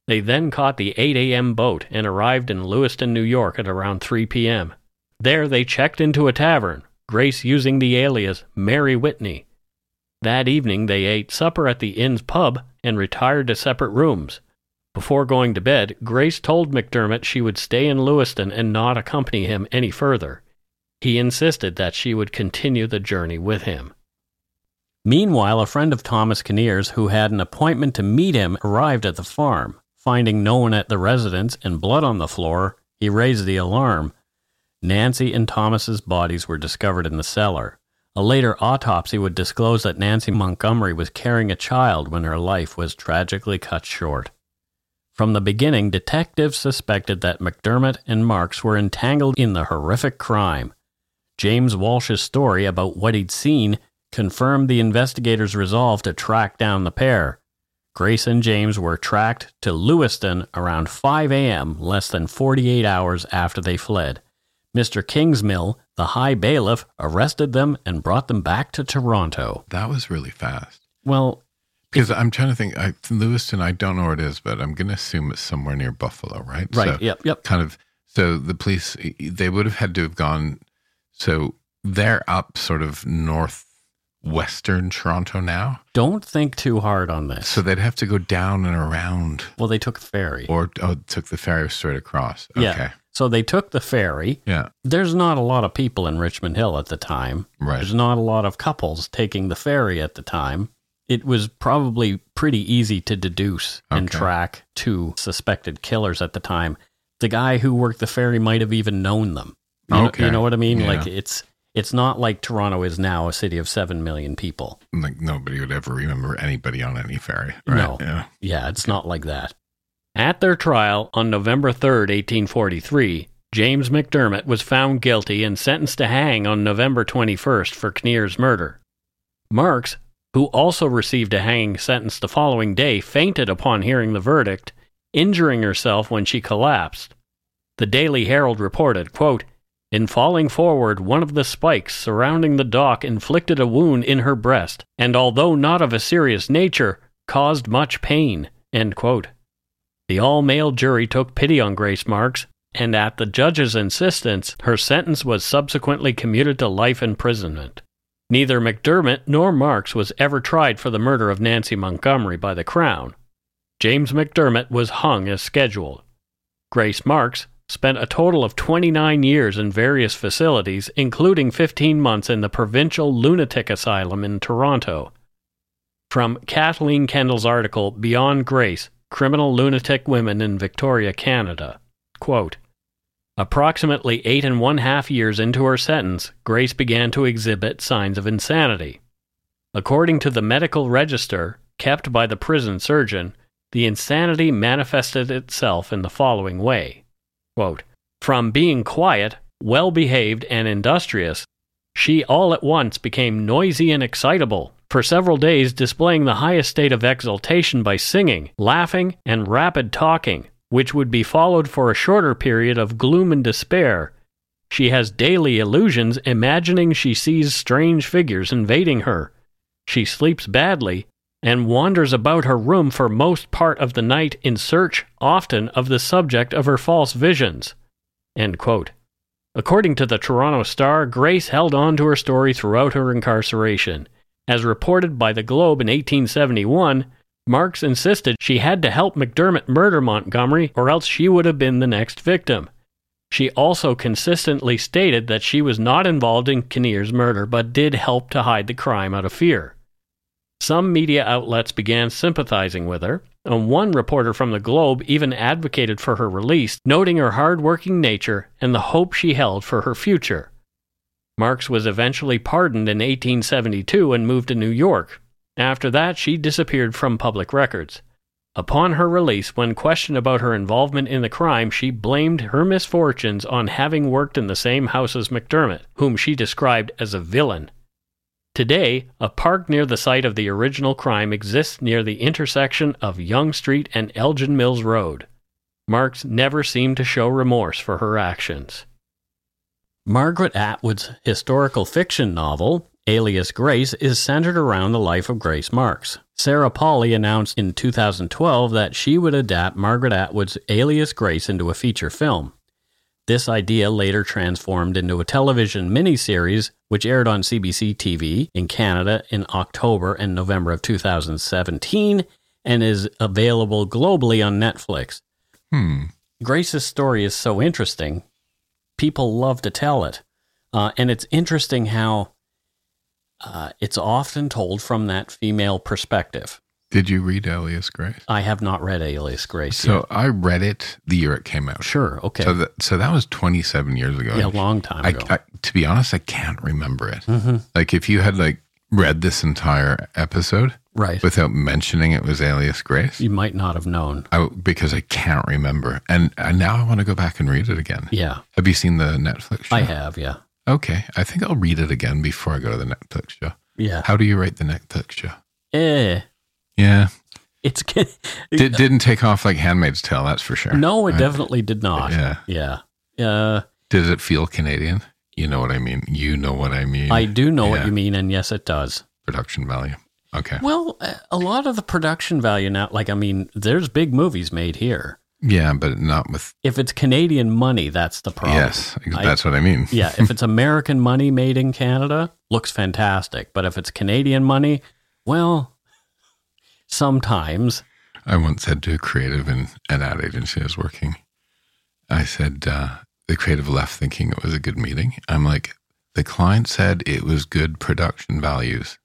D: They then caught the 8 a.m. boat and arrived in Lewiston, New York at around 3 p.m. There they checked into a tavern, Grace using the alias Mary Whitney. That evening they ate supper at the inn's pub and retired to separate rooms. Before going to bed, Grace told McDermott she would stay in Lewiston and not accompany him any further. He insisted that she would continue the journey with him.
A: Meanwhile, a friend of Thomas Kinnear's who had an appointment to meet him arrived at the farm. Finding no one at the residence and blood on the floor, he raised the alarm. Nancy and Thomas's bodies were discovered in the cellar. A later autopsy would disclose that Nancy Montgomery was carrying a child when her life was tragically cut short. From the beginning, detectives suspected that McDermott and Marks were entangled in the horrific crime. James Walsh's story about what he'd seen confirmed the investigators' resolve to track down the pair. Grace and James were tracked to Lewiston around 5 a.m., less than 48 hours after they fled. Mr. Kingsmill, the high bailiff, arrested them and brought them back to Toronto.
B: That was really fast.
A: Well,
B: because I'm trying to think, I, Lewiston, I don't know where it is, but I'm going to assume it's somewhere near Buffalo, right?
A: Right.
B: So
A: yep. Yep.
B: Kind of. So the police, they would have had to have gone. So they're up sort of north Western Toronto now.
A: Don't think too hard on this.
B: So they'd have to go down and around.
A: Well, they took a ferry.
B: Or oh, took the ferry straight across.
A: Yeah.
B: Okay.
A: So they took the ferry.
B: Yeah.
A: There's not a lot of people in Richmond Hill at the time.
B: Right.
A: There's not a lot of couples taking the ferry at the time. It was probably pretty easy to deduce and track two suspected killers at the time. The guy who worked the ferry might have even known them. You, know,
B: Okay.
A: you know what I mean?
B: Yeah.
A: Like it's it's not like Toronto is now a city of seven million people.
B: Like nobody would ever remember anybody on any ferry. Right?
A: No.
B: Yeah.
A: Yeah, it's not like that. At their trial on November 3rd, 1843, James McDermott was found guilty and sentenced to hang on November 21st for Kinnear's murder. Marks, who also received a hanging sentence the following day, fainted upon hearing the verdict, injuring herself when she collapsed. The Daily Herald reported, quote, in falling forward, one of the spikes surrounding the dock inflicted a wound in her breast, and although not of a serious nature, caused much pain. The all male jury took pity on Grace Marks, and at the judge's insistence, her sentence was subsequently commuted to life imprisonment. Neither McDermott nor Marks was ever tried for the murder of Nancy Montgomery by the Crown. James McDermott was hung as scheduled.
D: Grace Marks spent a total of 29 years in various facilities, including 15 months in the Provincial Lunatic Asylum in Toronto. From Kathleen Kendall's article, Beyond Grace Criminal Lunatic Women in Victorian Canada. Quote, Approximately eight and one half years into her sentence, Grace began to exhibit signs of insanity. According to the medical register kept by the prison surgeon, the insanity manifested itself in the following way Quote, From being quiet, well behaved, and industrious, she all at once became noisy and excitable, for several days displaying the highest state of exultation by singing, laughing, and rapid talking, which would be followed for a shorter period of gloom and despair. She has daily illusions, imagining she sees strange figures invading her. She sleeps badly and wanders about her room for most part of the night in search, often, of the subject of her false visions. According to the Toronto Star, Grace held on to her story throughout her incarceration. As reported by the Globe in 1871, Marks insisted she had to help McDermott murder Montgomery or else she would have been the next victim. She also consistently stated that she was not involved in Kinnear's murder but did help to hide the crime out of fear. Some media outlets began sympathizing with her, and one reporter from the Globe even advocated for her release, noting her hard-working nature and the hope she held for her future. Marks was eventually pardoned in 1872 and moved to New York. After that, she disappeared from public records. Upon her release, when questioned about her involvement in the crime, she blamed her misfortunes on having worked in the same house as McDermott, whom she described as a villain. Today, a park near the site of the original crime exists near the intersection of Yonge Street and Elgin Mills Road. Marks never seemed to show remorse for her actions.
A: Margaret Atwood's historical fiction novel, Alias Grace, is centered around the life of Grace Marks. Sarah Polley announced in 2012 that she would adapt Margaret Atwood's Alias Grace into a feature film. This idea later transformed into a television miniseries, which aired on CBC TV in Canada in October and November of 2017 and is available globally on Netflix.
B: Hmm.
A: Grace's story is so interesting. People love to tell it. Uh, and it's interesting how uh, it's often told from that female perspective.
B: Did you read Alias Grace?
A: I have not read Alias Grace.
B: So
A: yet.
B: I read it the year it came out.
A: Sure. Okay.
B: So that so that was 27 years ago.
A: yeah, a long time
B: I,
A: ago.
B: I, to be honest, I can't remember it.
A: hmm
B: Like if you had like read this entire episode
A: Right.
B: without mentioning it was Alias Grace,
A: you might not have known.
B: I, because I can't remember, and, and now I want to go back and read it again.
A: Yeah,
B: Have you seen the Netflix show?
A: I have. Yeah.
B: Okay, I think I'll read it again before I go to the Netflix show.
A: Yeah.
B: How do you rate the Netflix show?
A: Eh.
B: Yeah,
A: It's
B: Did, didn't take off like Handmaid's Tale, that's for sure.
A: no, it
B: Right?
A: definitely did not.
B: Yeah.
A: Yeah. Uh,
B: Does it feel Canadian? You know what I mean. You know what I mean.
A: I do know what you mean, and yes, it does.
B: Production value. Okay.
A: Well, a lot of the production value now, like I mean, there's big movies made here.
B: Yeah, but not with.
A: If it's Canadian money, that's the problem.
B: yes,
A: I-
B: that's what I mean.
A: yeah, if it's American money made in Canada, looks fantastic. But if it's Canadian money, well, sometimes.
B: I once said to a creative in an ad agency I was working, I said, uh, the creative left thinking it was a good meeting. I'm like, the client said it was good production values.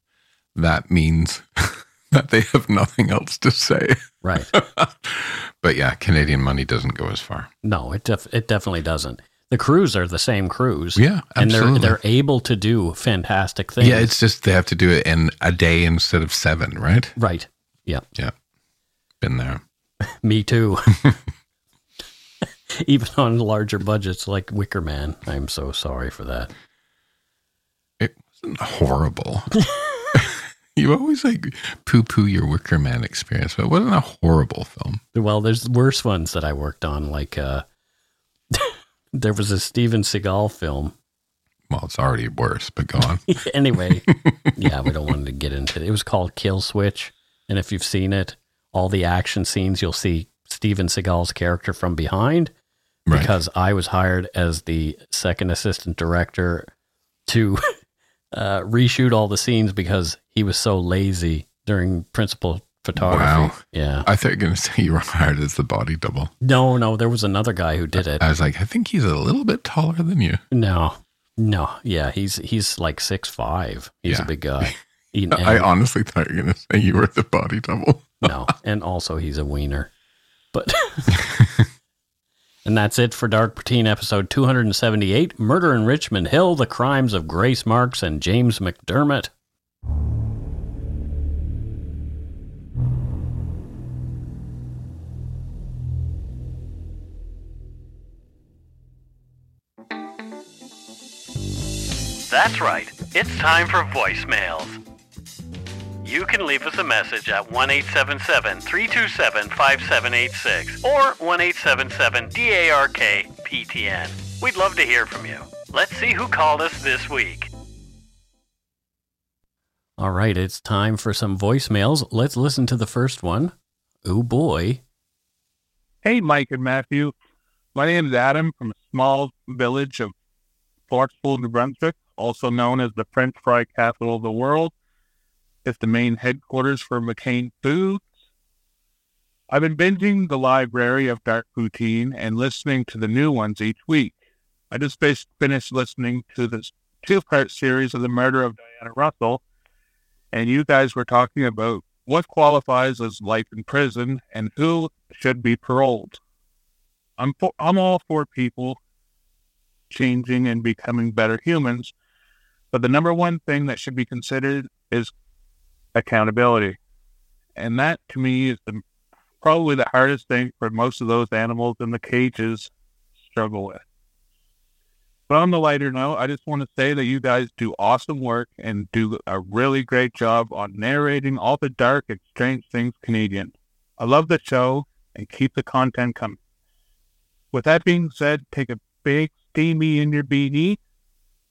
B: That means that they have nothing else to say.
A: Right.
B: but yeah, Canadian money doesn't go as far.
A: No, it def- it definitely doesn't. The crews are the same crews.
B: Yeah,
A: and
B: absolutely.
A: they're they're able to do fantastic things.
B: Yeah, it's just they have to do it in a day instead of seven, right?
A: right. Yeah,
B: Yeah. Been there.
A: me too. Even on larger budgets like Wicker Man, I'm so sorry for that.
B: It wasn't horrible. you always like poo poo your Wicker Man experience, but it wasn't a horrible film.
A: Well, there's worse ones that I worked on. Like uh, there was a Steven Seagal film.
B: Well, it's already worse, but go on.
A: anyway, yeah, we don't want to get into it. It was called Kill Switch, and if you've seen it, all the action scenes you'll see Steven Seagal's character from behind.
B: Right.
A: because I was hired as the second assistant director to uh, reshoot all the scenes because he was so lazy during principal
D: photography.
B: Wow.
D: Yeah.
B: I thought you were going to say you were hired as the body double.
D: No, no, there was another guy who did it.
B: I was like, I think he's a little bit taller than you.
D: No, no, yeah, he's he's like six five. He's
B: Yeah.
D: a big guy. He-
B: I honestly thought you were going to say you were the body double.
D: no, and also he's a wiener. But and that's it for Dark Poutine episode two hundred and seventy eight. Murder in Richmond Hill: The Crimes of Grace Marks and James McDermott. That's right. It's time for voicemails. You can leave us a message at 1 877 327 5786 or 1 877 DARK PTN. We'd love to hear from you. Let's see who called us this week. All right, it's time for some voicemails. Let's listen to the first one. Oh boy.
J: Hey, Mike and Matthew. My name is Adam from a small village of Clarksville, New Brunswick, also known as the French fry capital of the world. It's the main headquarters for McCain Foods. I've been binging the library of Dark Poutine and listening to the new ones each week. I just finished listening to this two-part series of the murder of Diana Russell, and you guys were talking about what qualifies as life in prison and who should be paroled. I'm for, I'm all for people changing and becoming better humans, but the number one thing that should be considered is accountability, and that to me is the probably the hardest thing for most of those animals in the cages struggle with. But on the lighter note, I just want to say that you guys do awesome work and do a really great job on narrating all the dark and strange things Canadian. I love the show and keep the content coming. With that being said, take a big steamy in your beanie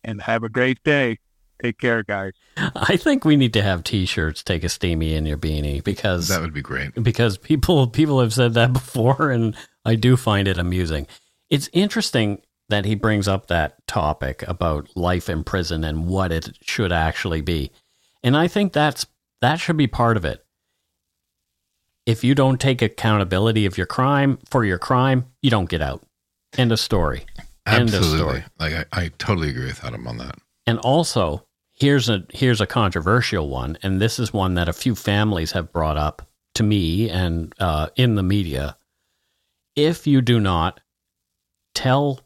J: and have a great day. Take care, guys.
D: I think we need to have t-shirts take a steamy in your beanie because
B: That would be great.
D: because people people have said that before and I do find it amusing. It's interesting that he brings up that topic about life in prison and what it should actually be. And I think that's that should be part of it. If you don't take accountability of your crime for your crime, you don't get out. End of story. End of
B: Absolutely.
D: story.
B: Like I, I totally agree with Adam on that.
D: And also, here's a here's a controversial one, and this is one that a few families have brought up to me and uh, in the media. If you do not tell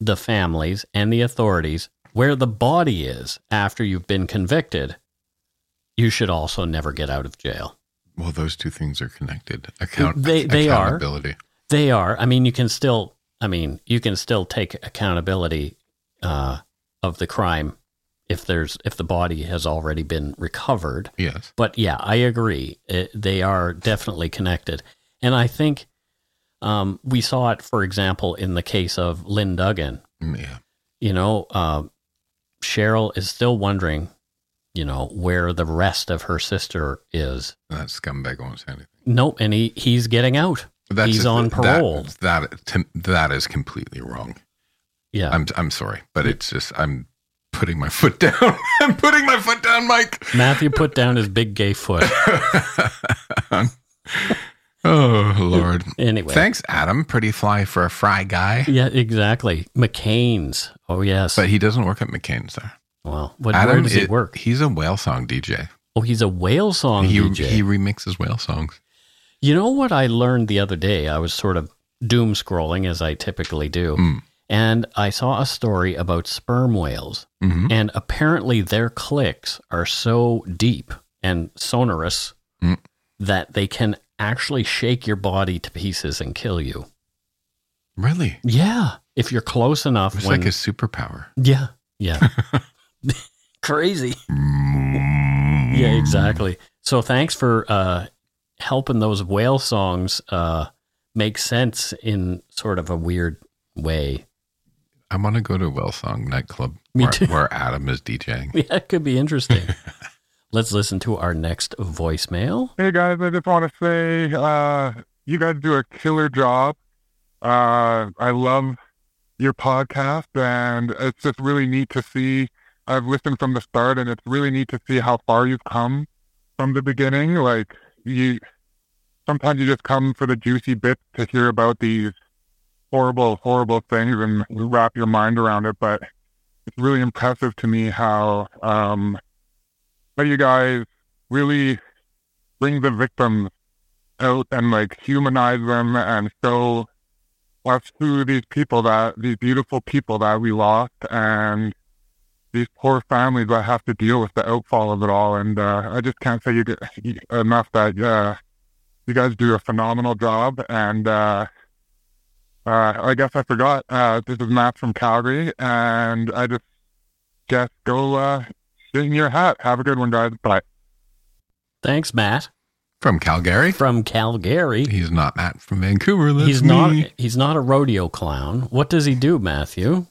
D: the families and the authorities where the body is after you've been convicted, you should also never get out of jail.
B: Well, those two things are connected. Account
D: They- they are.
B: accountability.
D: They are. I mean, you can still. I mean, you can still take accountability uh, of the crime if there's if the body has already been recovered.
B: Yes.
D: But yeah, I agree. It, they are definitely connected, and I think um, we saw it, for example, in the case of Lynn Duggan.
B: Yeah.
D: You know, uh, Cheryl is still wondering, you know, where the rest of her sister is.
B: That scumbag won't say anything.
D: Nope, and he he's getting out.
B: That's
D: He's on parole.
B: That, to, that is completely wrong.
D: Yeah,
B: I'm I'm sorry, but it's just I'm putting my foot down. I'm putting my foot down, Mike.
D: Matthew put down his big gay foot.
B: oh Lord.
D: Anyway,
B: Thanks, Adam. Pretty fly for a fry guy.
D: Yeah, exactly. McCain's. Oh yes.
B: But he doesn't work at McCain's there.
D: well, what, where
B: Adam,
D: does he
B: it-
D: work?
B: He's a whale song DJ.
D: Oh, he's a whale song
B: he
D: DJ.
B: he remixes whale songs.
D: you know what I learned the other day? I was sort of doom scrolling as I typically do,
B: Mm.
D: And I saw a story about sperm whales,
B: hmm
D: and apparently their clicks are so deep and sonorous
B: Mm.
D: that they can actually shake your body to pieces and kill you.
B: Really?
D: Yeah, if you're close enough.
B: It's
D: when,
B: like a superpower.
D: yeah, yeah. Crazy. Yeah, exactly. So thanks for uh, helping those whale songs uh, make sense in sort of a weird way.
B: I want to go to a whale song nightclub
D: Me
B: where,
D: too.
B: where Adam is DJing.
D: Yeah, it could be interesting. Let's listen to our next voicemail.
J: Hey guys, I just want to say uh, you guys do a killer job. Uh, I love your podcast, and it's just really neat to see. I've listened from the start, and it's really neat to see how far you've come from the beginning. Like you sometimes you just come for the juicy bits to hear about these horrible, horrible things and wrap your mind around it. But it's really impressive to me how um, how you guys really bring the victims out and like humanize them and show us through these people that these beautiful people that we lost and these poor families that have to deal with the outfall of it all. And uh, I just can't say you get enough that uh, you guys do a phenomenal job. And uh, uh, I guess I forgot. Uh, this is Matt from Calgary, and I just guess go uh, sit in your hat. Have a good one, guys. Bye.
D: Thanks, Matt
B: From Calgary.
D: from Calgary.
B: He's not Matt from Vancouver. That's
D: He's
B: me.
D: not. He's not a rodeo clown. What does he do, Matthew?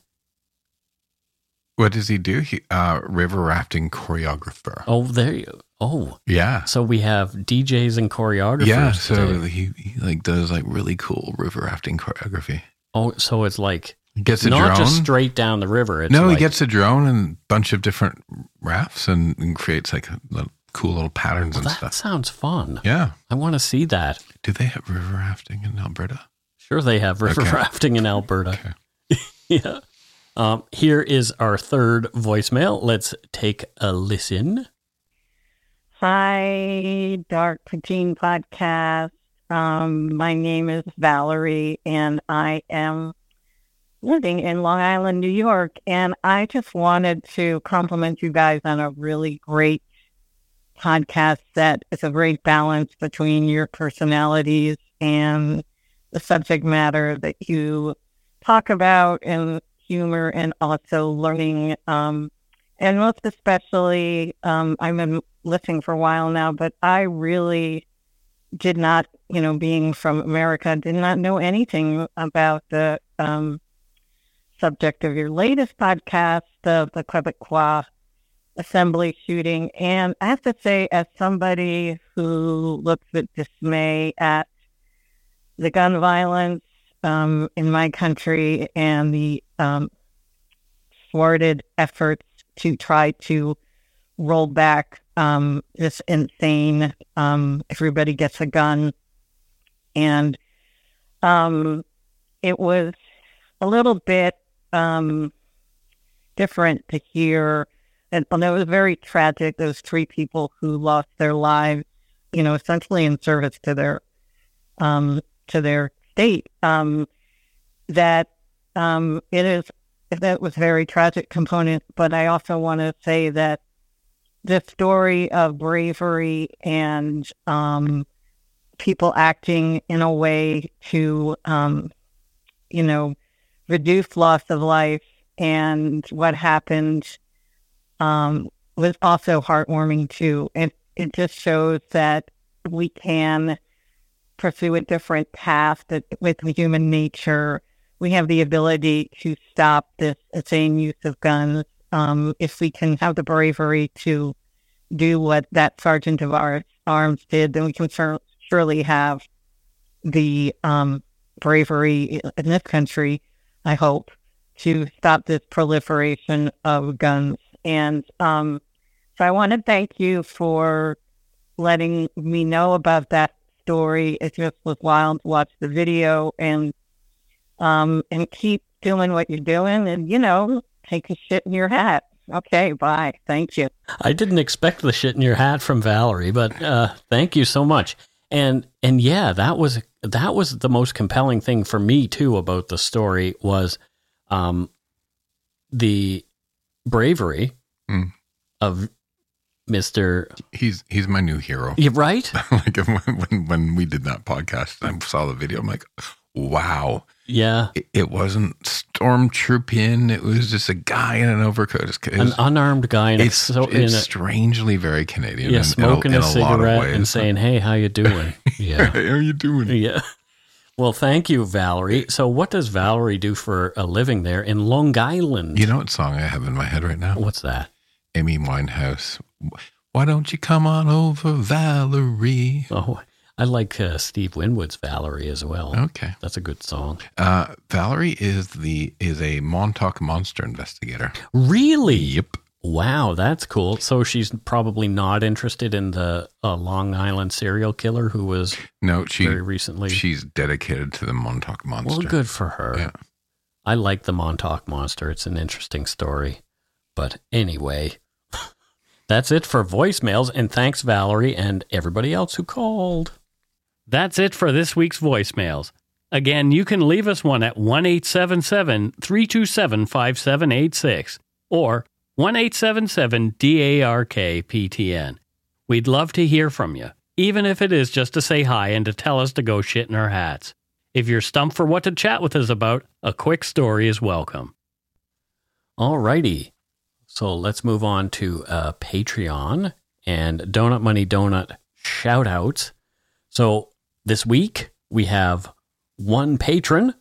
B: What does he do? He uh river rafting choreographer.
D: Oh, there you. Oh,
B: Yeah.
D: so we have DJs and choreographers.
B: Yeah, so he, he like does like really cool river rafting choreography.
D: oh, so it's like
B: He gets a
D: not
B: drone.
D: just straight down the river. It's
B: no,
D: like,
B: he gets a drone and a bunch of different rafts and, and creates like a, little- cool little patterns
D: Well,
B: and
D: that
B: stuff.
D: sounds fun.
B: Yeah.
D: I want to see that.
B: Do they have river rafting in Alberta?
D: Sure, they have river
B: Okay.
D: rafting in Alberta. yeah. Um, here is our third voicemail. Let's take a listen.
K: Hi, Dark Poutine Podcast. Um, my name is Valerie, and I am living in Long Island, New York. And I just wanted to compliment you guys on a really great podcast that is a great balance between your personalities and the subject matter that you talk about and humor and also learning um, and most especially, um, I've been listening for a while now, but I really did not, you know, being from America, did not know anything about the um, subject of your latest podcast, the, the Quebecois assembly shooting. And I have to say, as somebody who looks with dismay at the gun violence um, in my country and the um, thwarted efforts to try to roll back um, this insane um, everybody gets a gun. And um, it was a little bit um, different to hear. And, and it was very tragic those three people who lost their lives you know essentially in service to their to their state um, that um, it is that was very tragic component, but I also want to say that the story of bravery and um, people acting in a way to, um, you know, reduce loss of life and what happened um, was also heartwarming too. And it just shows that we can pursue a different path that with human nature we have the ability to stop this insane use of guns um, if we can have the bravery to do what that sergeant of our arms did, then we can sur- surely have the um, bravery in this country, I hope, to stop this proliferation of guns. And um, so I want to thank you for letting me know about that story. It just was wild to watch the video and um, and keep doing what you're doing and, you know, take a shit in your hat. Okay, bye. Thank you.
D: I didn't expect the shit in your hat from Valerie, but uh, thank you so much. And and yeah, that was that was the most compelling thing for me too about the story was um, the bravery
B: Mm.
D: of Mister.
B: He's he's my new hero.
D: You right?
B: like when, when we did that podcast, I saw the video. I'm like, wow.
D: Yeah,
B: It, it wasn't stormtrooping. It was just a guy in an overcoat. It's, it
D: an unarmed guy in a,
B: it's,
D: so, in
B: it's
D: a
B: strangely very Canadian.
D: yeah,
B: in-
D: smoking
B: in
D: a,
B: a, lot
D: cigarette and saying, "Hey, how you doing?" Yeah,
B: How are you doing?
D: yeah. Well, thank you, Valerie. So, what does Valerie do for a living there in Long Island?
B: You know what song I have in my head right now?
D: What's that?
B: Amy Winehouse. Why don't you come on over, Valerie?
D: Oh, I like uh, Steve Winwood's Valerie as well.
B: Okay.
D: That's a good song.
B: Uh, Valerie is the is a Montauk monster investigator.
D: Really?
B: Yep.
D: Wow, that's cool. So she's probably not interested in the uh, Long Island serial killer who was
B: No, she
D: very recently.
B: she's dedicated to the Montauk Monster.
D: well, good for her.
B: Yeah.
D: I like the Montauk Monster. It's an interesting story. But anyway, that's it for voicemails. And thanks, Valerie, and everybody else who called. That's it for this week's voicemails. Again, you can leave us one at 1 877 327 5786 or 1 877 DARK PTN. We'd love to hear from you, even if it is just to say hi and to tell us to go shit in our hats. If you're stumped for what to chat with us about, a quick story is welcome. Alrighty. So let's move on to uh, Patreon and Donut Money Donut shout outs. So this week we have one patron,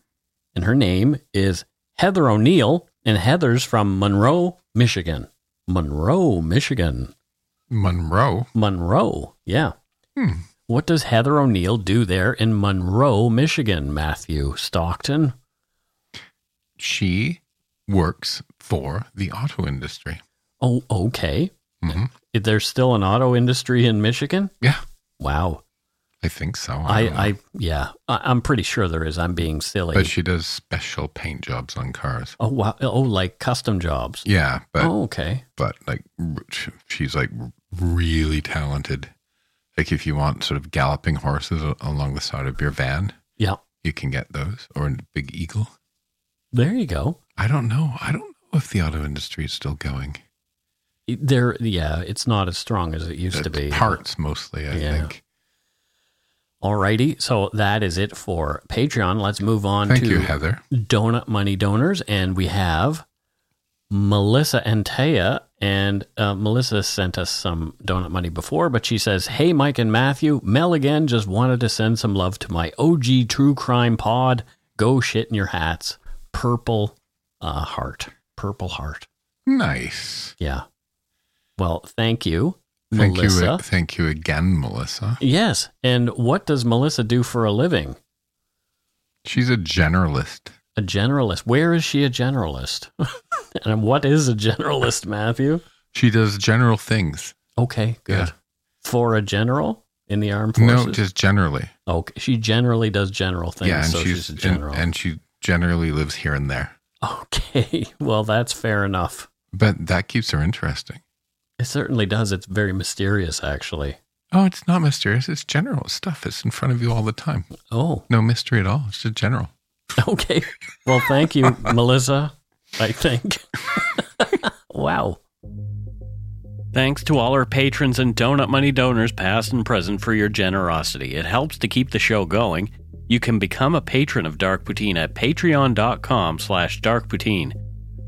D: and her name is Heather O'Neill, and Heather's from Monroe, Michigan. Monroe, Michigan.
B: Monroe.
D: Monroe, yeah.
B: Hmm.
D: What does Heather O'Neill do there in Monroe, Michigan, Matthew Stockton?
B: She works for the auto industry.
D: Oh, okay.
B: hmm
D: There's still an auto industry in Michigan?
B: Yeah,
D: Wow.
B: I think so.
D: I,
B: don't.
D: I, yeah, I, I'm pretty sure there is. I'm being silly.
B: but she does special paint jobs on cars.
D: oh, wow. Oh, like custom jobs.
B: Yeah, but
D: oh, okay.
B: but like she's like really talented. Like if you want sort of galloping horses along the side of your van,
D: Yeah.
B: you can get those or a big eagle.
D: There you go.
B: I don't know. I don't know if the auto industry is still going.
D: There, yeah, it's not as strong as it used to be.
B: Parts mostly, I
D: Yeah.
B: think.
D: Alrighty. So that is it for Patreon. Let's move on
B: Thank
D: to
B: you, Heather.
D: donut money donors, and we have Melissa and Taya. And uh, Melissa sent us some donut money before, but she says, "Hey, Mike and Matthew, Mel again. Just wanted to send some love to my OG true crime pod. Go shit in your hats. Purple uh, heart. Purple heart.
B: Nice.
D: Yeah. Well, thank you,
B: Thank
D: Melissa.
B: you. Thank you again, Melissa.
D: Yes. And what does Melissa do for a living?
B: She's a generalist.
D: A generalist. Where is she a generalist? and what is a generalist, Matthew?
B: She does general things.
D: Okay, good.
B: Yeah.
D: For a general in the armed forces?
B: No, just generally.
D: Okay. She generally does general things.
B: yeah, and
D: so
B: she's
D: she's, a
B: and,
D: general.
B: and she generally lives here and there.
D: Okay. Well, that's fair enough.
B: But that keeps her interesting.
D: It certainly does. It's very mysterious, actually.
B: Oh, it's not mysterious. It's general stuff. It's in front of you all the time.
D: Oh,
B: No mystery at all. It's just general.
D: okay. Well, thank you, Melissa. I think. wow. Thanks to all our patrons and Donut Money donors, past and present, for your generosity. It helps to keep the show going. You can become a patron of Dark Poutine at patreon.com slash darkpoutine.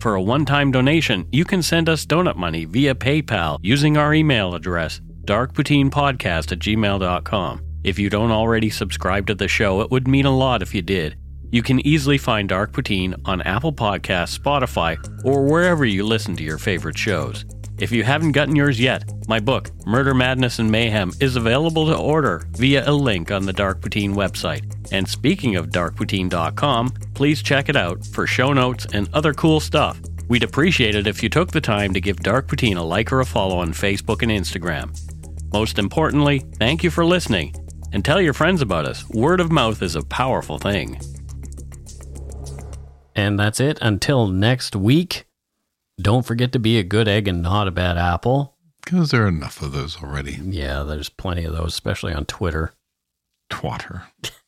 D: For a one-time donation, you can send us donut money via PayPal using our email address, darkpoutinepodcast at gmail.com. If you don't already subscribe to the show, it would mean a lot if you did. You can easily find Dark Poutine on Apple Podcasts, Spotify, or wherever you listen to your favorite shows. If you haven't gotten yours yet, my book, Murder, Madness, and Mayhem, is available to order via a link on the Dark Poutine website. And speaking of darkpoutine.com, please check it out for show notes and other cool stuff. We'd appreciate it if you took the time to give Dark Poutine a like or a follow on Facebook and Instagram. Most importantly, thank you for listening and tell your friends about us. Word of mouth is a powerful thing. And that's it. Until next week, don't forget to be a good egg and not a bad apple.
B: Because there are enough of those already.
D: Yeah, there's plenty of those, especially on Twitter.
B: Twatter.